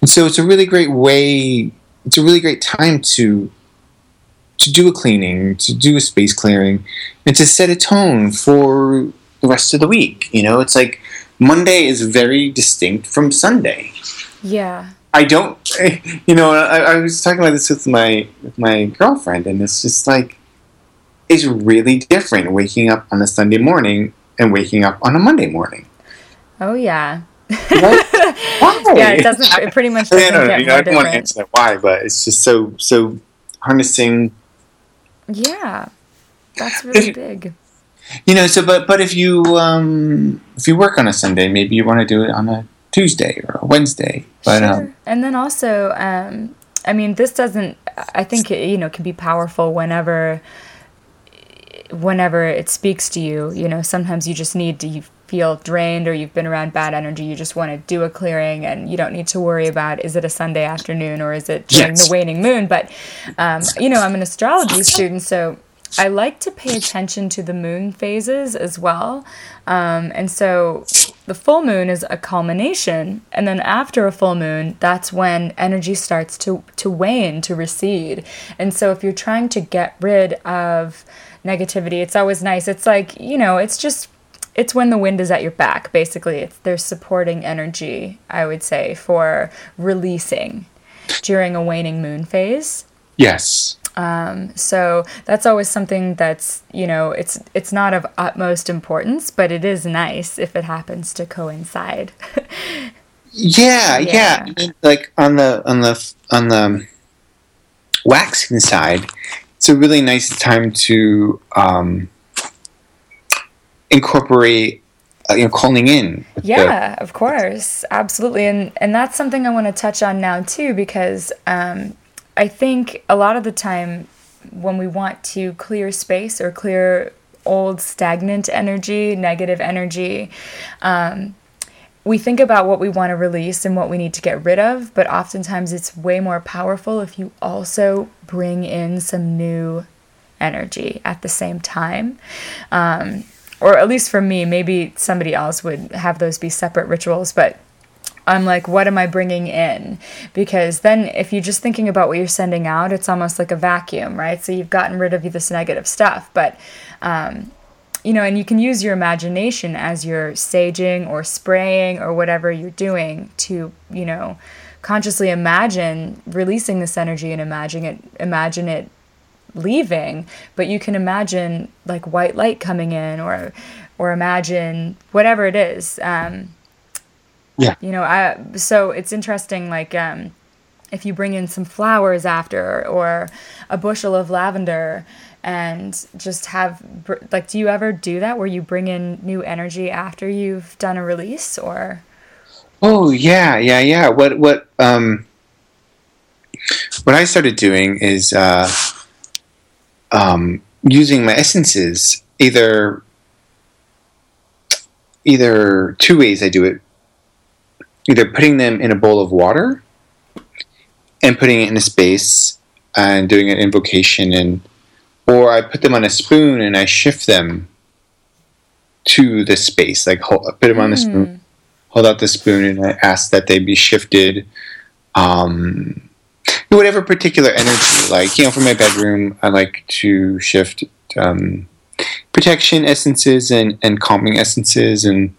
and so it's a really great way. It's a really great time to to do a cleaning, to do a space clearing, and to set a tone for the rest of the week. You know, it's like Monday is very distinct from Sunday. yeah. I don't, *laughs* you know, I, I was talking about this with my with my girlfriend, and it's just like it's really different waking up on a Sunday morning and waking up on a Monday morning. Oh yeah. What? *laughs* Why? Yeah, it doesn't. It pretty much *laughs* I doesn't don't know. You know, I don't want to answer that why, but it's just so so harnessing. Yeah, that's really If- big. You know, so but but if you um if you work on a Sunday, maybe you want to do it on a Tuesday or a Wednesday. But sure. um, and then also, um, I mean, this doesn't. I think it, you know can be powerful whenever, whenever it speaks to you. You know, sometimes you just need to. You feel drained or you've been around bad energy. You just want to do a clearing, and you don't need to worry about is it a Sunday afternoon or is it during Yes. the waning moon. But um, you know, I'm an astrology student, so. I like to pay attention to the moon phases as well. Um, and so the full moon is a culmination. And then after a full moon, that's when energy starts to, to wane, to recede. And so if you're trying to get rid of negativity, it's always nice. It's like, you know, it's just. It's when the wind is at your back, basically. It's there's supporting energy, I would say, for releasing during a waning moon phase. yes, Um, So that's always something that's you know it's it's not of utmost importance, but it is nice if it happens to coincide. *laughs* Yeah, yeah. Yeah. Like on the on the on the waxing side, it's a really nice time to um, incorporate, uh, you know, calling in. with the- yeah, of course, absolutely, and and that's something I want to touch on now too because um, I think a lot of the time when we want to clear space or clear old stagnant energy, negative energy. Um, we think about what we want to release and what we need to get rid of, but oftentimes it's way more powerful if you also bring in some new energy at the same time. Um, or at least for me, maybe somebody else would have those be separate rituals, but I'm like, what am I bringing in? Because then if you're just thinking about what you're sending out, it's almost like a vacuum, right? So you've gotten rid of this negative stuff, but um, you know, and you can use your imagination as you're saging or spraying or whatever you're doing to, you know, consciously imagine releasing this energy and imagine it imagine it leaving, but you can imagine like white light coming in or or imagine whatever it is. Um, Yeah. You know, I so it's interesting like um if you bring in some flowers after or a bushel of lavender and just have like do you ever do that where you bring in new energy after you've done a release or Oh yeah, yeah, yeah. What what um what I started doing is uh um using my essences either either two ways I do it. Either putting them in a bowl of water and putting it in a space and doing an invocation and or I put them on a spoon and I shift them to the space like hold, put them on the spoon hold out the spoon and I ask that they be shifted. Um, whatever particular energy, like you know, for my bedroom, I like to shift um, protection essences and, and calming essences, and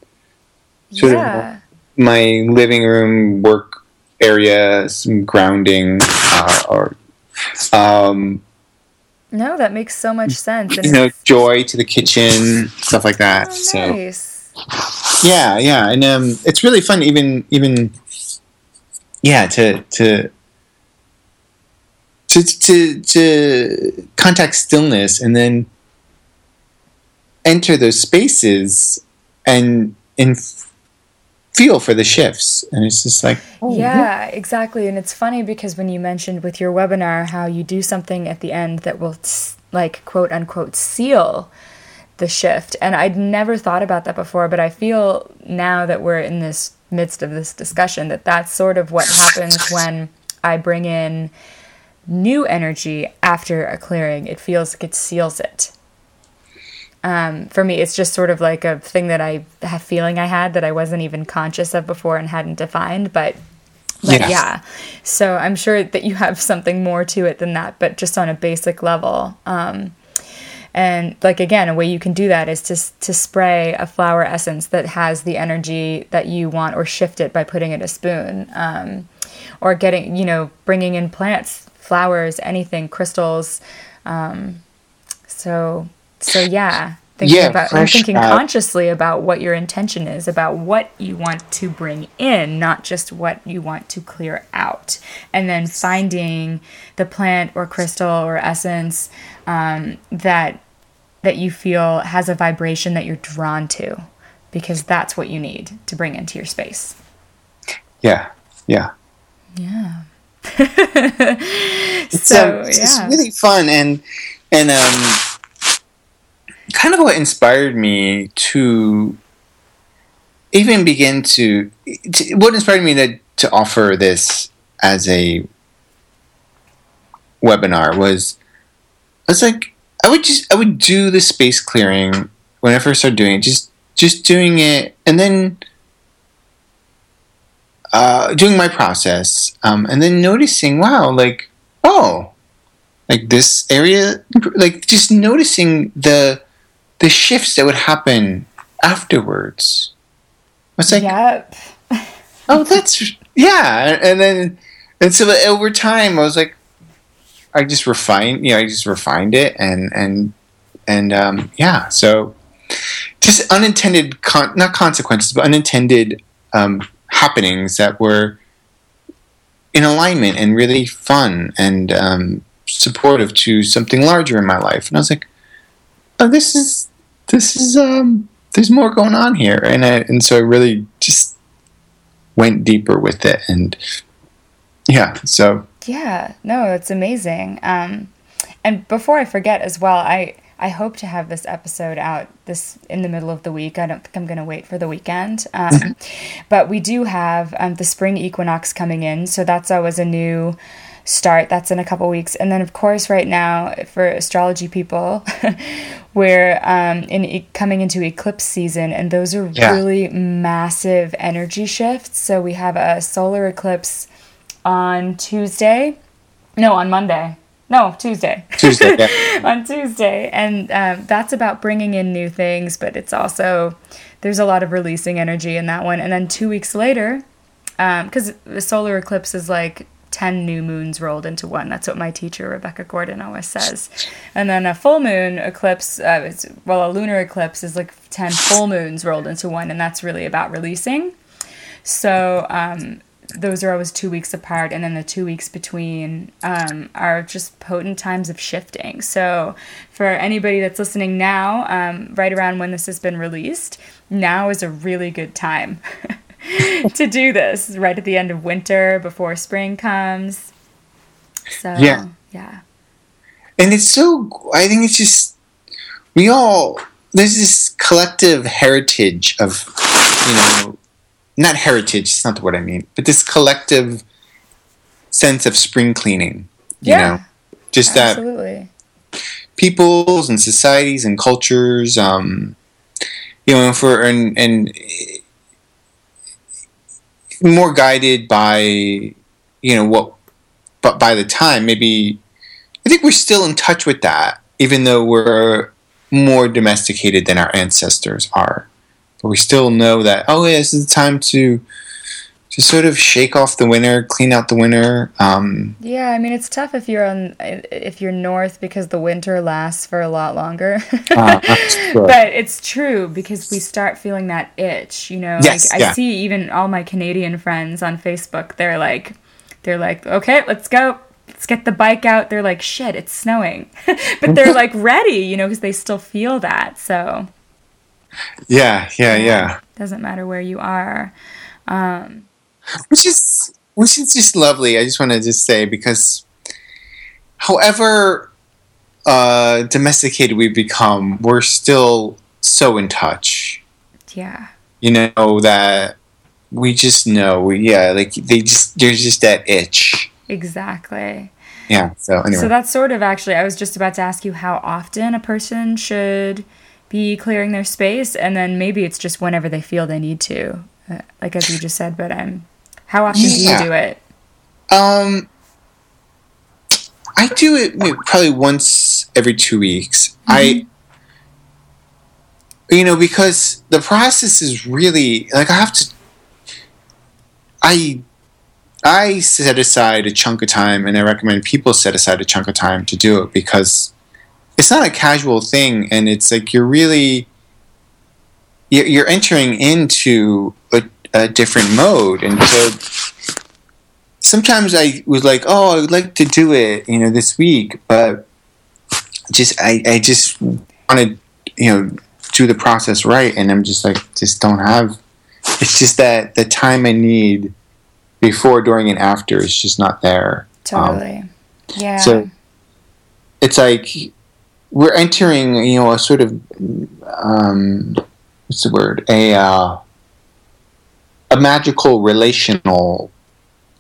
Sort of my living room work area, some grounding, uh, or um, no that makes so much sense and you know, joy to the kitchen, stuff like that. oh, So. nice yeah yeah and um it's really fun even even yeah to to to to, to contact stillness and then enter those spaces and f- feel for the shifts and it's just like oh, yeah, exactly. And it's funny because when you mentioned with your webinar how you do something at the end that will, like, quote unquote, seal the shift. And I'd never thought about that before, but I feel now that we're in this midst of this discussion that that's sort of what happens when I bring in new energy after a clearing. It feels like it seals it. Um, for me, it's just sort of like a thing that I have feeling I had that I wasn't even conscious of before and hadn't defined, but Yes. yeah. So I'm sure that you have something more to it than that, but just on a basic level. Um, and like again, a way you can do that is to to spray a flower essence that has the energy that you want, or shift it by putting in a spoon, um, or getting you know bringing in plants, flowers, anything, crystals. Um, so so yeah, thinking Yeah, about fresh thinking out. consciously about what your intention is, about what you want to bring in, not just what you want to clear out, and then finding the plant or crystal or essence um, that that you feel has a vibration that you're drawn to, because that's what you need to bring into your space. Yeah, yeah. Yeah. *laughs* It's, so um, it's yeah. really fun and and um, kind of what inspired me to even begin to, to what inspired me to to offer this as a webinar was I was like I would just I would do the space clearing when I first started doing it just just doing it and then uh, doing my process um, and then noticing wow like oh like this area like just noticing the the shifts that would happen afterwards. I was like yep. *laughs* oh that's yeah. And then and so over time i was like i just refined you know i just refined it and and and um yeah. So just unintended con- not consequences but unintended um happenings that were in alignment and really fun and um supportive to something larger in my life. And i was like oh this is this is um there's more going on here and I, and so i really just went deeper with it and yeah so Yeah, no, it's amazing. Um, and before I forget as well, I I hope to have this episode out this in the middle of the week. I don't think I'm going to wait for the weekend. Um, *laughs* but we do have um, the spring equinox coming in, so that's always a new start. That's in a couple weeks, and then of course, right now for astrology people, *laughs* we're um, in e- coming into eclipse season, and those are Yeah. really massive energy shifts. So we have a solar eclipse on Tuesday. No, on Monday. No, Tuesday. Tuesday, yeah. *laughs* on Tuesday. And um, that's about bringing in new things, but it's also, there's a lot of releasing energy in that one. And then two weeks later, because the solar eclipse is like 10 new moons rolled into one. That's what my teacher, Rebecca Gordon, always says. And then a full moon eclipse, uh, well, a lunar eclipse is like 10 full moons rolled into one. And that's really about releasing. So um, those are always two weeks apart, and then the two weeks between um, are just potent times of shifting. So for anybody that's listening now, um, right around when this has been released, now is a really good time *laughs* *laughs* to do this. Right at the end of winter, before spring comes. So Yeah. yeah, and it's so i think it's just we all there's this collective heritage of you know not heritage it's not the word i mean but this collective sense of spring cleaning you Yeah. know just that peoples and societies and cultures um you know for and and more guided by you know what but by the time maybe i think we're still in touch with that even though we're more domesticated than our ancestors are. But we still know that oh yeah this is the time to to sort of shake off the winter clean out the winter um Yeah, I mean it's tough if you're on if you're north because the winter lasts for a lot longer. *laughs* uh, but it's true because we start feeling that itch, you know. Yes, like I yeah. see even all my Canadian friends on Facebook, they're like they're like, "Okay, let's go. Let's get the bike out." They're like, "Shit, it's snowing." *laughs* but they're like ready, you know, because they still feel that. So, yeah yeah yeah doesn't matter where you are. Um which is which is just lovely. I just want to just say because, however uh, domesticated we become, we're still so in touch. yeah. You know that we just know. We, yeah, like they just there's just that itch. Exactly. yeah. So anyway, So that's sort of actually, I was just about to ask you how often a person should be clearing their space, and then maybe it's just whenever they feel they need to, uh, like as you just said. But um, how often Yeah. do you do it? Um, I do it probably once every two weeks. I, you know, because the process is really like I have to. I, I set aside a chunk of time, and I recommend people set aside a chunk of time to do it because it's not a casual thing, and it's like you're really. You're entering into a, a different mode, and so sometimes I was like, oh, I would like to do it, you know, this week, but just I, I just want to, you know, do the process right, and I'm just like, just don't have. It's just that the time I need before, during, and after is just not there. Um, Totally. yeah. so it's like we're entering, you know, a sort of um, what's the word? A uh, a magical relational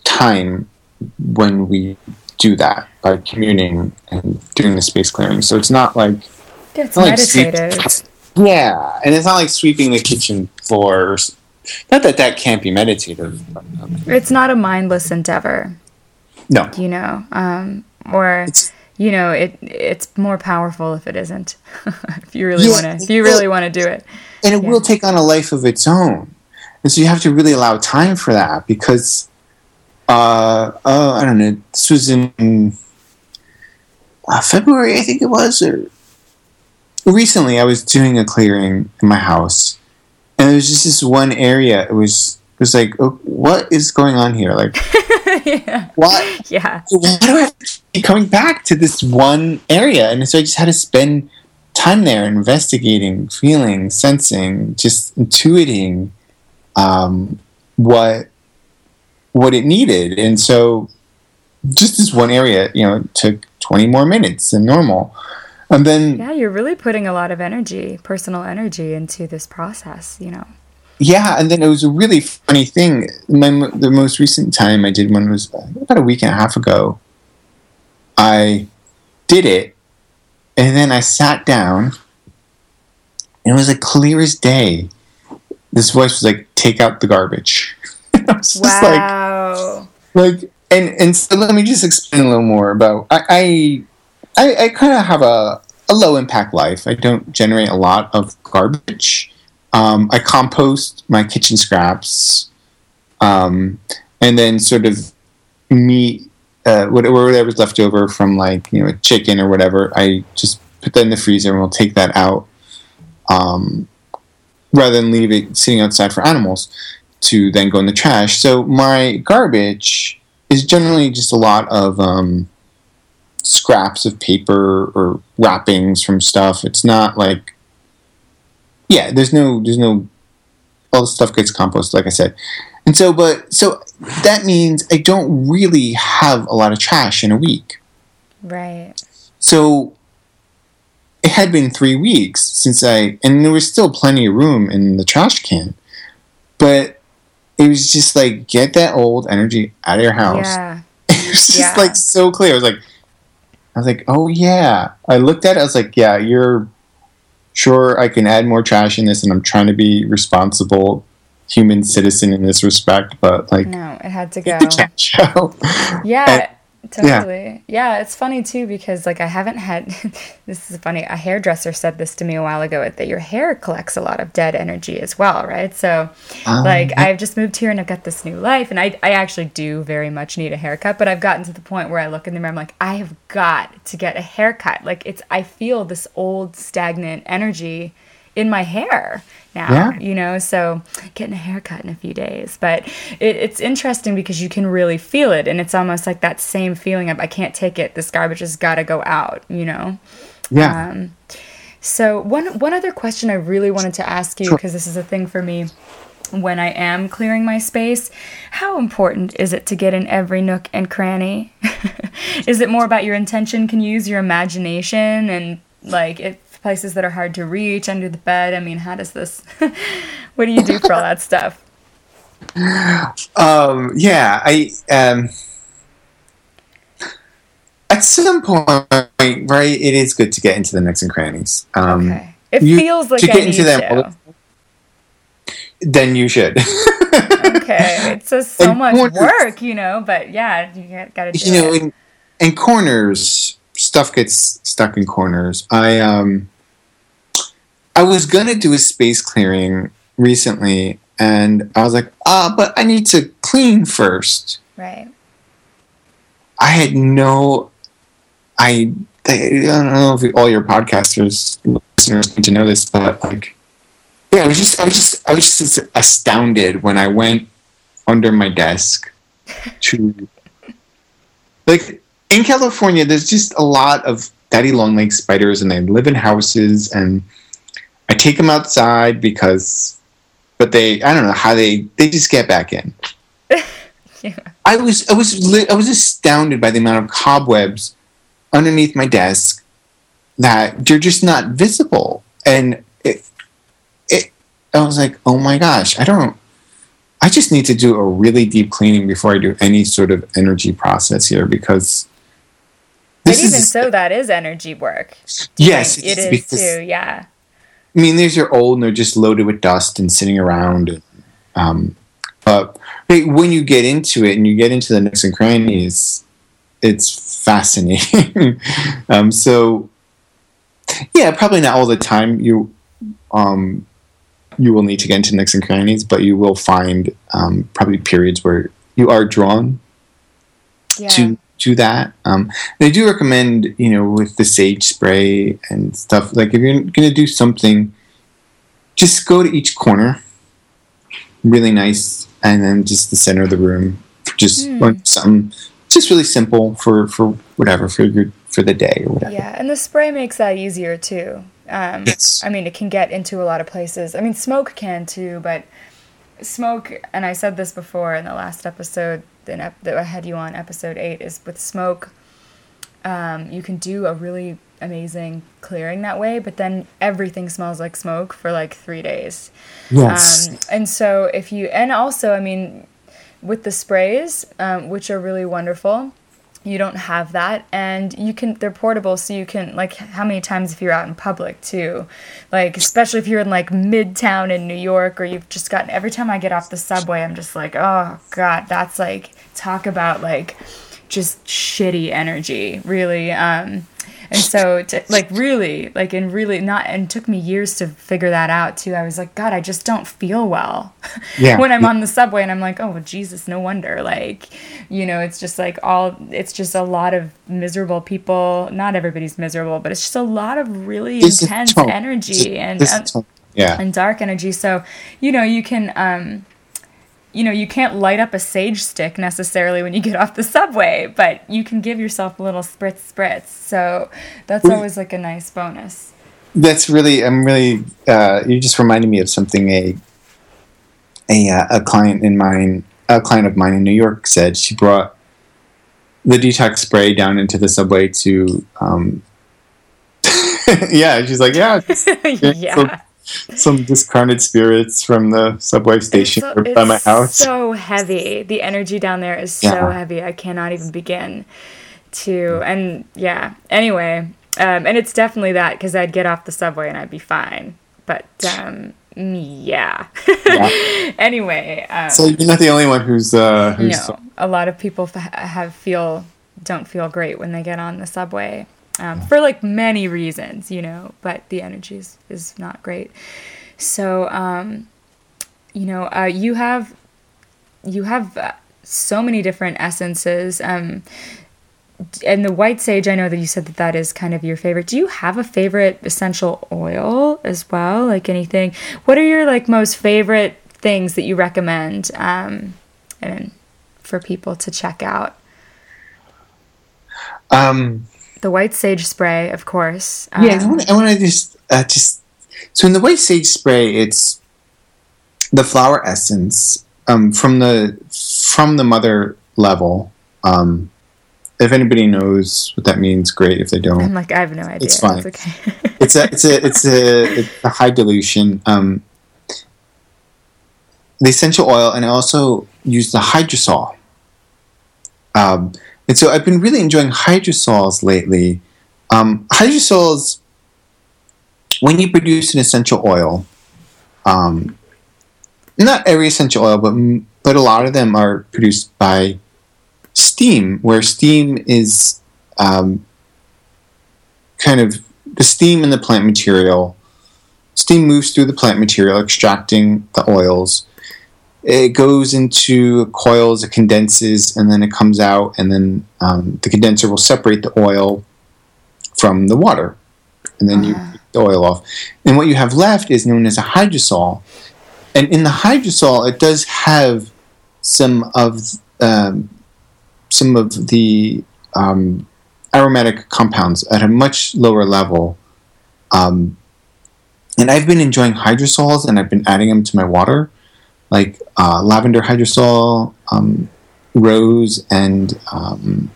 time when we do that by communing and doing the space clearing. So it's not like yeah, it's not like sweep- meditative. yeah, and it's not like sweeping the kitchen floor. or Not that that can't be meditative. but, um, It's not a mindless endeavor, no, you know, um, or it's you know, it it's more powerful if it isn't. *laughs* if you really Yeah, want to, if you really want to do it. and it Yeah. will take on a life of its own. And so you have to really allow time for that because, uh, uh I don't know, this was in uh, February, I think it was, or recently I was doing a clearing in my house, and there was just this one area. It was it was like, oh, what is going on here? Like, *laughs* yeah. why? Yeah. why do I have to keep coming back to this one area? And so I just had to spend time there investigating, feeling, sensing, just intuiting um, what what it needed. And so just this one area, you know, took 20 more minutes than normal. And then Yeah, you're really putting a lot of energy, personal energy into this process, you know. Yeah, and then it was a really funny thing. My the most recent time I did one was about a week and a half ago. I did it, and then I sat down, it was like clear as day. This voice was like, "Take out the garbage." *laughs* I was just like, Wow. like, and and so let me just explain a little more about. I I, I, I kind of have a a low impact life. I don't generate a lot of garbage. Um, I compost my kitchen scraps, um, and then sort of meat, uh, whatever whatever's left over from like you know chicken or whatever. I just put that in the freezer and we'll take that out, um, rather than leave it sitting outside for animals to then go in the trash. So my garbage is generally just a lot of um, scraps of paper or wrappings from stuff. It's not like yeah, there's no there's no all the stuff gets composted, like I said. And so but so that means I don't really have a lot of trash in a week. Right. So had been three weeks since I, and there was still plenty of room in the trash can, but it was just like get that old energy out of your house. Yeah. *laughs* it was just Yeah. like so clear. I was like, I was like, oh yeah. I looked at it. I was like, yeah, you're sure I can add more trash in this, and I'm trying to be responsible human citizen in this respect, but like No, it had to go. get the trash *laughs* out. Yeah, And- totally. Yeah. it's funny too because like I haven't had *laughs* this is funny. A hairdresser said this to me a while ago that your hair collects a lot of dead energy as well, right? So Um, like I've just moved here and I've got this new life and I I actually do very much need a haircut, but I've gotten to the point where I look in the mirror I'm like I have got to get a haircut. Like it's I feel this old stagnant energy in my hair now, Yeah. you know, so getting a haircut in a few days. But it, it's interesting because you can really feel it, and it's almost like that same feeling of I can't take it. This garbage has got to go out, you know. yeah. Um, so one one other question I really wanted to ask you Sure. because this is a thing for me when I am clearing my space. How important is it to get in every nook and cranny? *laughs* is it more about your intention? Can you use your imagination and like if places that are hard to reach under the bed? I mean, how does this? *laughs* what do you do for all that stuff? Um, yeah, I um, at some point, right, it is good to get into the nooks and crannies. Um, okay. It you- feels like to I get into them to. Then you should. *laughs* Okay, it's just so And much corners- work, you know. But yeah, you got, to you know, in, in corners, stuff gets stuck in corners. I um, I was gonna do a space clearing recently, and I was like, ah, but I need to clean first. Right. I had no, I, I don't know if all your podcasters listeners need to know this, but like, yeah, I was just, I was just, I was just astounded when I went under my desk *laughs* to, like, in California, there's just a lot of daddy long leg spiders, and they live in houses, and I take them outside because, but they, I don't know how they, they just get back in. *laughs* Yeah. I was I was li- I was astounded by the amount of cobwebs underneath my desk that they're just not visible, and it it I was like, oh my gosh, I don't. I just need to do a really deep cleaning before I do any sort of energy process here because But even so, that is energy work. yes, it is too. Yeah. I mean, these are old and they're just loaded with dust and sitting around. And, um, but when you get into it and you get into the nooks and crannies, it's fascinating. *laughs* um, so, yeah, probably not all the time you um, you will need to get into nooks and crannies, but you will find um, probably periods where you are drawn Yeah. to to that. Um, they do recommend, you know, with the sage spray and stuff. Like if you're gonna do something, just go to each corner, really nice, and then just the center of the room. Just want something, just really simple for for whatever for your for the day or whatever. Yeah, and the spray makes that easier too. Um, Yes. I mean, it can get into a lot of places. I mean, smoke can too, but smoke, and I said this before in the last episode in ep- that I had you on, episode eight, is with smoke, um, you can do a really amazing clearing that way, but then everything smells like smoke for like three days. Yes. Um, and so if you, and also, I mean, with the sprays, um, which are really wonderful, you don't have that and you can they're portable so you can like how many times if you're out in public too like especially if you're in like midtown in new york or you've just gotten every time i get off the subway i'm just like oh god that's like talk about like just shitty energy really um and so to, like really like and really not and took me years to figure that out too. I was like god i just don't feel well. *laughs* Yeah. when i'm on the subway and i'm like oh well, jesus no wonder like you know it's just like all it's just a lot of miserable people not everybody's miserable but it's just a lot of really This intense energy and This and, yeah. and dark energy so you know you can um you know you can't light up a sage stick necessarily when you get off the subway but you can give yourself a little spritz spritz so that's always like a nice bonus That's really. I'm really. Uh, you just reminded me of something a a uh, a client in mine, a client of mine in New York said. She brought the detox spray down into the subway to. Um, *laughs* yeah, she's like, yeah, *laughs* yeah *laughs* some, discarnate spirits from the subway station so, by my house. so heavy. The energy down there is so Yeah. heavy. I cannot even begin to. And yeah. Anyway, um, and it's definitely that because I'd get off the subway and I'd be fine. But um, yeah. Yeah. *laughs* anyway, um, so you're not the only one who's uh, who's no, a lot of people f- have feel don't feel great when they get on the subway. Um, for like many reasons, you know, but the energy is, is not great. So, um, you know, uh, you have you have uh, so many different essences. Um, and the white sage, I know that you said that that is kind of your favorite. Do you have a favorite essential oil as well? Like anything? What are your like most favorite things that you recommend? Um, and for people to check out um, the white sage spray, of course. Um, Yeah, I want, to just uh, just so in the white sage spray, it's the flower essence um, from the from the mother level. Um, if anybody knows what that means, great. If they I'm don't, like I have no idea. It's fine. okay. *laughs* it's a it's a it's a, it's a high dilution. Um, the essential oil, and I also use the hydrosol. Um, And so I've been really enjoying hydrosols lately. Um, hydrosols, when you produce an essential oil, um, not every essential oil, but but a lot of them are produced by steam, where steam is um, kind of the steam in the plant material. Steam moves through the plant material, extracting the oils. It goes into coils, it condenses, and then it comes out, and then um, the condenser will separate the oil from the water, and then uh-huh. you take the oil off. And what you have left is known as a hydrosol. And in the hydrosol, it does have some of um, some of the um, aromatic compounds at a much lower level. Um, and I've been enjoying hydrosols and I've been adding them to my water, like uh, lavender hydrosol, um, rose, and um,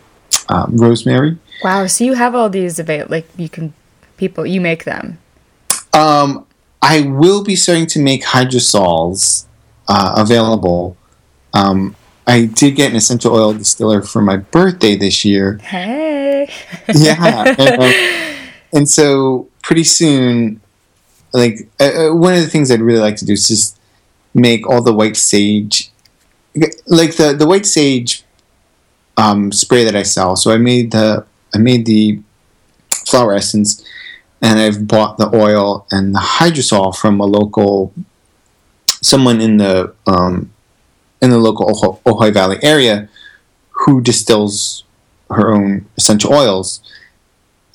uh, rosemary. Wow! So you have all these available? Like you can people you make them. Um, I will be starting to make hydrosols uh, available. Um, I did get an essential oil distiller for my birthday this year. Hey. *laughs* yeah. And, *laughs* and, so pretty soon, like uh, uh, one of the things I'd really like to do is just make all the white sage, like the the white sage um, spray that I sell. So I made the I made the flower essence, and I've bought the oil and the hydrosol from a local someone in the um, in the local Ojai Valley area who distills her own essential oils.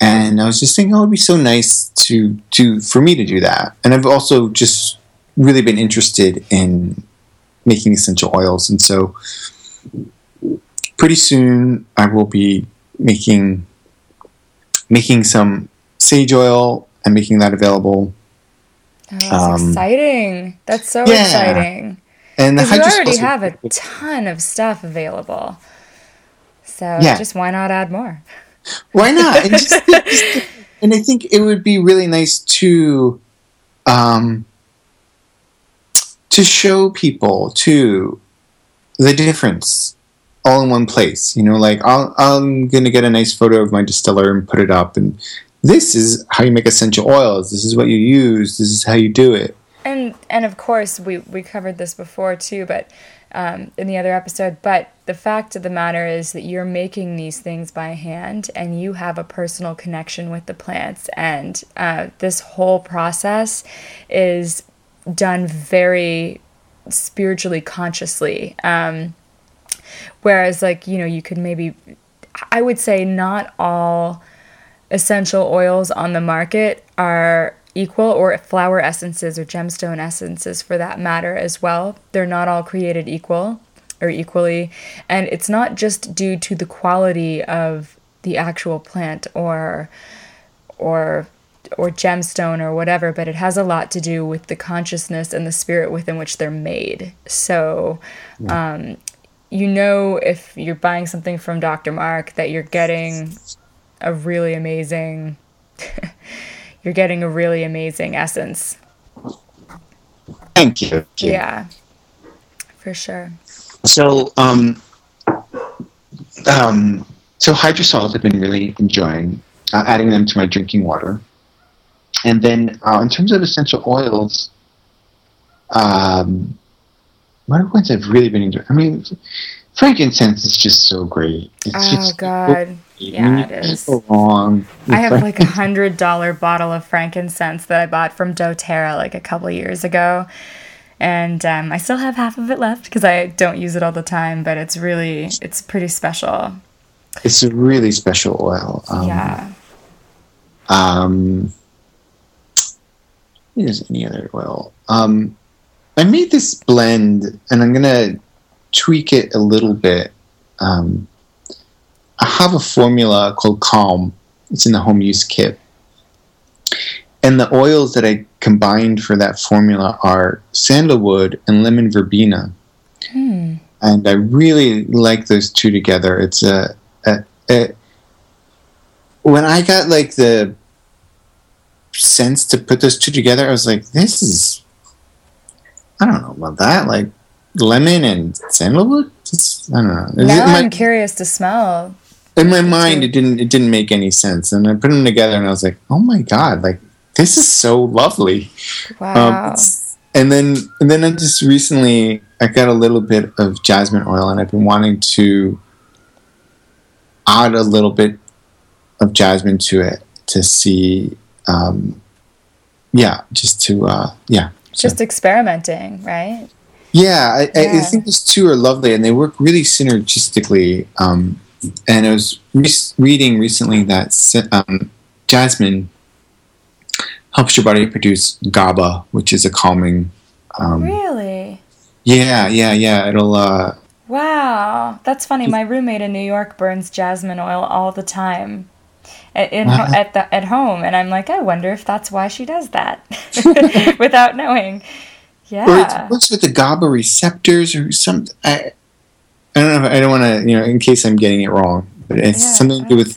And I was just thinking, oh, it would be so nice to to for me to do that. And I've also just really been interested in making essential oils, and so pretty soon I will be making making some sage oil and making that available. Oh, that's um, exciting! That's so yeah. exciting. And you already have a ton of stuff available. So yeah. just why not add more? Why not? and, just, *laughs* just, and I think it would be really nice to um, to show people too the difference all in one place. You know, like i am to get a nice photo of my distiller and put it up, and this is how you make essential oils. This is what you use. This is how you do it and and of course we we covered this before too but um, in the other episode but the fact of the matter is that you're making these things by hand and you have a personal connection with the plants and uh, this whole process is done very spiritually consciously um, whereas like you know you could maybe i would say not all essential oils on the market are equal, or flower essences or gemstone essences for that matter as well. They're not all created equal or equally. And it's not just due to the quality of the actual plant or or or gemstone or whatever, but it has a lot to do with the consciousness and the spirit within which they're made. So, um, you know, if you're buying something from Dr. Mark, that you're getting a really amazing *laughs* you're getting a really amazing essence. Thank you. Thank you. Yeah, for sure. So, um, um, so hydrosols I've been really enjoying uh, adding them to my drinking water, and then uh, in terms of essential oils, um, one of the ones I've really been enjoying. I mean, frankincense is just so great. It's oh just God. So yeah, it is. So long. I have like a hundred dollar bottle of frankincense that I bought from DoTerra like a couple years ago, and um, I still have half of it left because I don't use it all the time. But it's really, it's pretty special. It's a really special oil. Um, yeah. Um. There's any other oil. Um, I made this blend, and I'm gonna tweak it a little bit. Um, I have a formula called Calm. It's in the home use kit. And the oils that I combined for that formula are sandalwood and lemon verbena. Hmm. And I really like those two together. It's a, a, a when I got like the sense to put those two together, I was like, this is I don't know about that. Like lemon and sandalwood? Just, I don't know. Is now I'm curious to smell in my mind it didn't it didn't make any sense and i put them together and i was like oh my god like this is so lovely Wow. um, and then and then i just recently i got a little bit of jasmine oil and i've been wanting to add a little bit of jasmine to it to see um yeah just to uh yeah so- Just experimenting, right? yeah, I, I, I think these two are lovely, and they work really synergistically. Um, and I was re- reading recently that um, jasmine helps your body produce GABA, which is a calming. Um, Really? Yeah, yeah, yeah. It'll. Uh, Wow. That's funny. My roommate in New York burns jasmine oil all the time. At, in, Wow. at the at home, and I'm like, I wonder if that's why she does that, *laughs* *laughs* without knowing. Or Yeah. it works with the GABA receptors or something. I, I don't know. If, I don't want to, you know, in case I'm getting it wrong, but it's Yeah, something to do with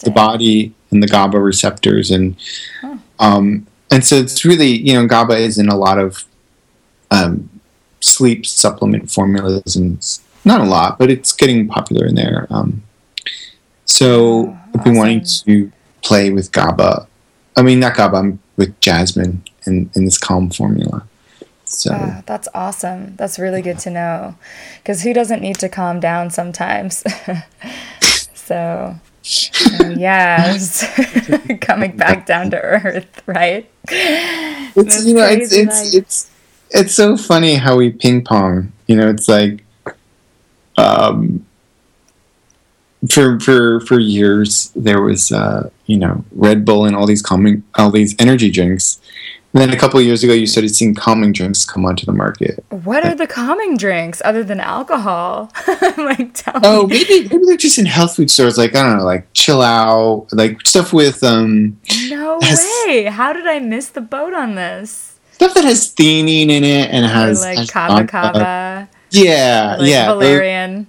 the body and the GABA receptors, and Huh. um, and so it's really you know GABA is in a lot of um, sleep supplement formulas, and not a lot, but it's getting popular in there. Um, so I've been wanting to play with GABA. I mean, not GABA, um, with jasmine in in this calm formula. So Ah, that's awesome. That's really good to know. Because who doesn't need to calm down sometimes? *laughs* so, uh, yeah, *laughs* coming back down to earth, right? it's you know it's it's it's it's so funny how we ping pong. You know, it's like um for for for years there was uh you know Red Bull and all these calming all these energy drinks. And then a couple of years ago, you started seeing calming drinks come onto the market. What are the calming drinks other than alcohol? *laughs* like, tell Oh, me. maybe maybe they're just in health food stores, like I don't know, like Chill Out, like stuff with um No way. How did I miss the boat on this? stuff that has theanine in it and Or has like has kava kava, Yeah, like yeah, those- valerian.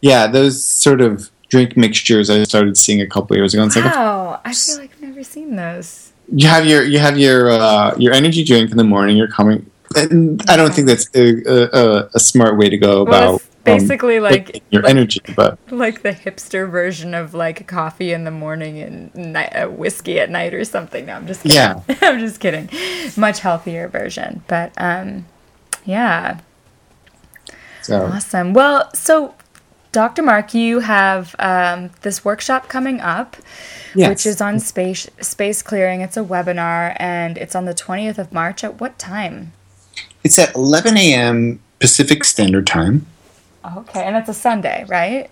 yeah, those sort of drink mixtures I started seeing a couple years ago. And it's like Wow, I feel like I've never seen those. you have your you have your uh, your energy drink in the morning. You're coming. And I don't think that's a, a, a smart way to go about it's basically um, like your like, energy, but like the hipster version of like coffee in the morning and night, uh, whiskey at night or something. No, I'm just kidding. Yeah. *laughs* I'm just kidding. Much healthier version, but um, yeah, so awesome. Well, so Dr. Mark, you have um, this workshop coming up. yes. which is on space space clearing. It's a webinar and it's on the 20th of March. At what time? it's at 11 a.m. Pacific Standard Time. Okay, and it's a Sunday, right?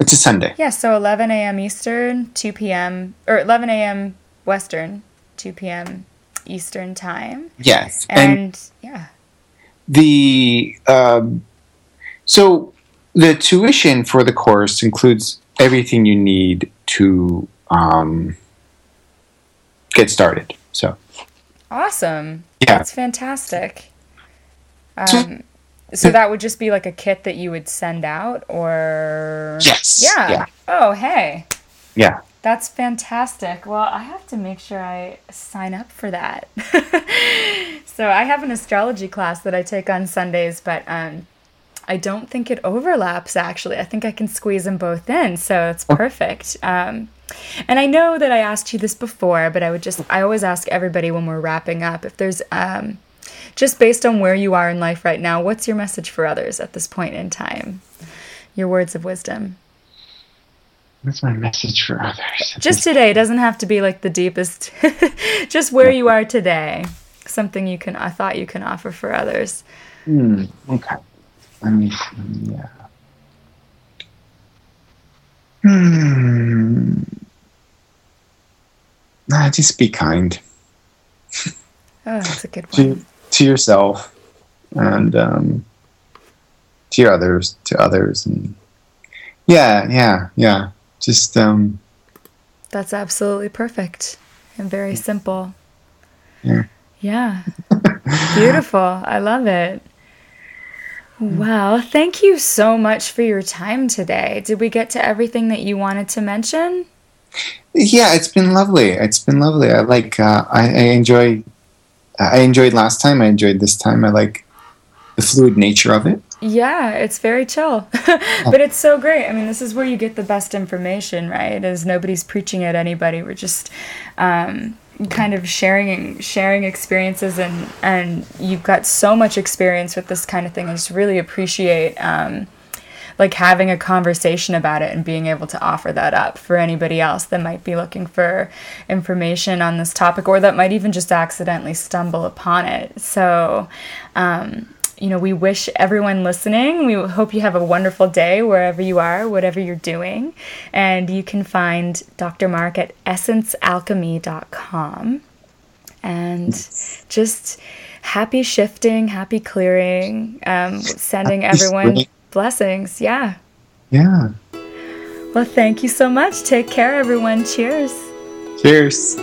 It's a Sunday. Yeah, so 11 a.m. Eastern, 2 p.m. or 11 a.m. Western, 2 p.m. Eastern time. Yes, and, And, yeah, the um, so the tuition for the course includes everything you need to um, get started. So awesome. Yeah. That's fantastic. Um, so that would just be like a kit that you would send out, or Yes, yeah. yeah. Oh, hey. yeah, That's fantastic. Well, I have to make sure I sign up for that. *laughs* so I have an astrology class that I take on Sundays, but um, I don't think it overlaps. Actually, I think I can squeeze them both in, so it's perfect. Um, and I know that I asked you this before, but I would just I always ask everybody when we're wrapping up if there's um, just based on where you are in life right now, what's your message for others at this point in time? Your words of wisdom. that's my message for others. Just today it doesn't have to be like the deepest. *laughs* just where you are today. Something you can I thought you can offer for others. Hmm, okay. Let me see. Yeah. Hmm. Nah, just be kind *laughs* Oh, that's a good to to yourself and um, to your others, to others, and yeah, yeah, yeah. Just um, That's absolutely perfect and very simple. Yeah. Yeah. *laughs* Beautiful. I love it. Wow. Thank you so much for your time today. Did we get to everything that you wanted to mention? yeah, it's been lovely. It's been lovely. I like. Uh, I, I enjoy. I enjoyed last time. I enjoyed this time. I like the fluid nature of it. Yeah, it's very chill. *laughs* but it's so great. I mean, this is where you get the best information, right? Is nobody's preaching at anybody. We're just um, kind of sharing sharing experiences and and you've got so much experience with this kind of thing. I just really appreciate um, like having a conversation about it and being able to offer that up for anybody else that might be looking for information on this topic or that might even just accidentally stumble upon it. So, um, you know, we wish everyone listening, we hope you have a wonderful day wherever you are, whatever you're doing. And you can find Dr. Mark at essencealchemy.com. And just happy shifting, happy clearing, um, sending everyone blessings. Yeah. Yeah. Well, thank you so much. Take care, everyone. Cheers. Cheers.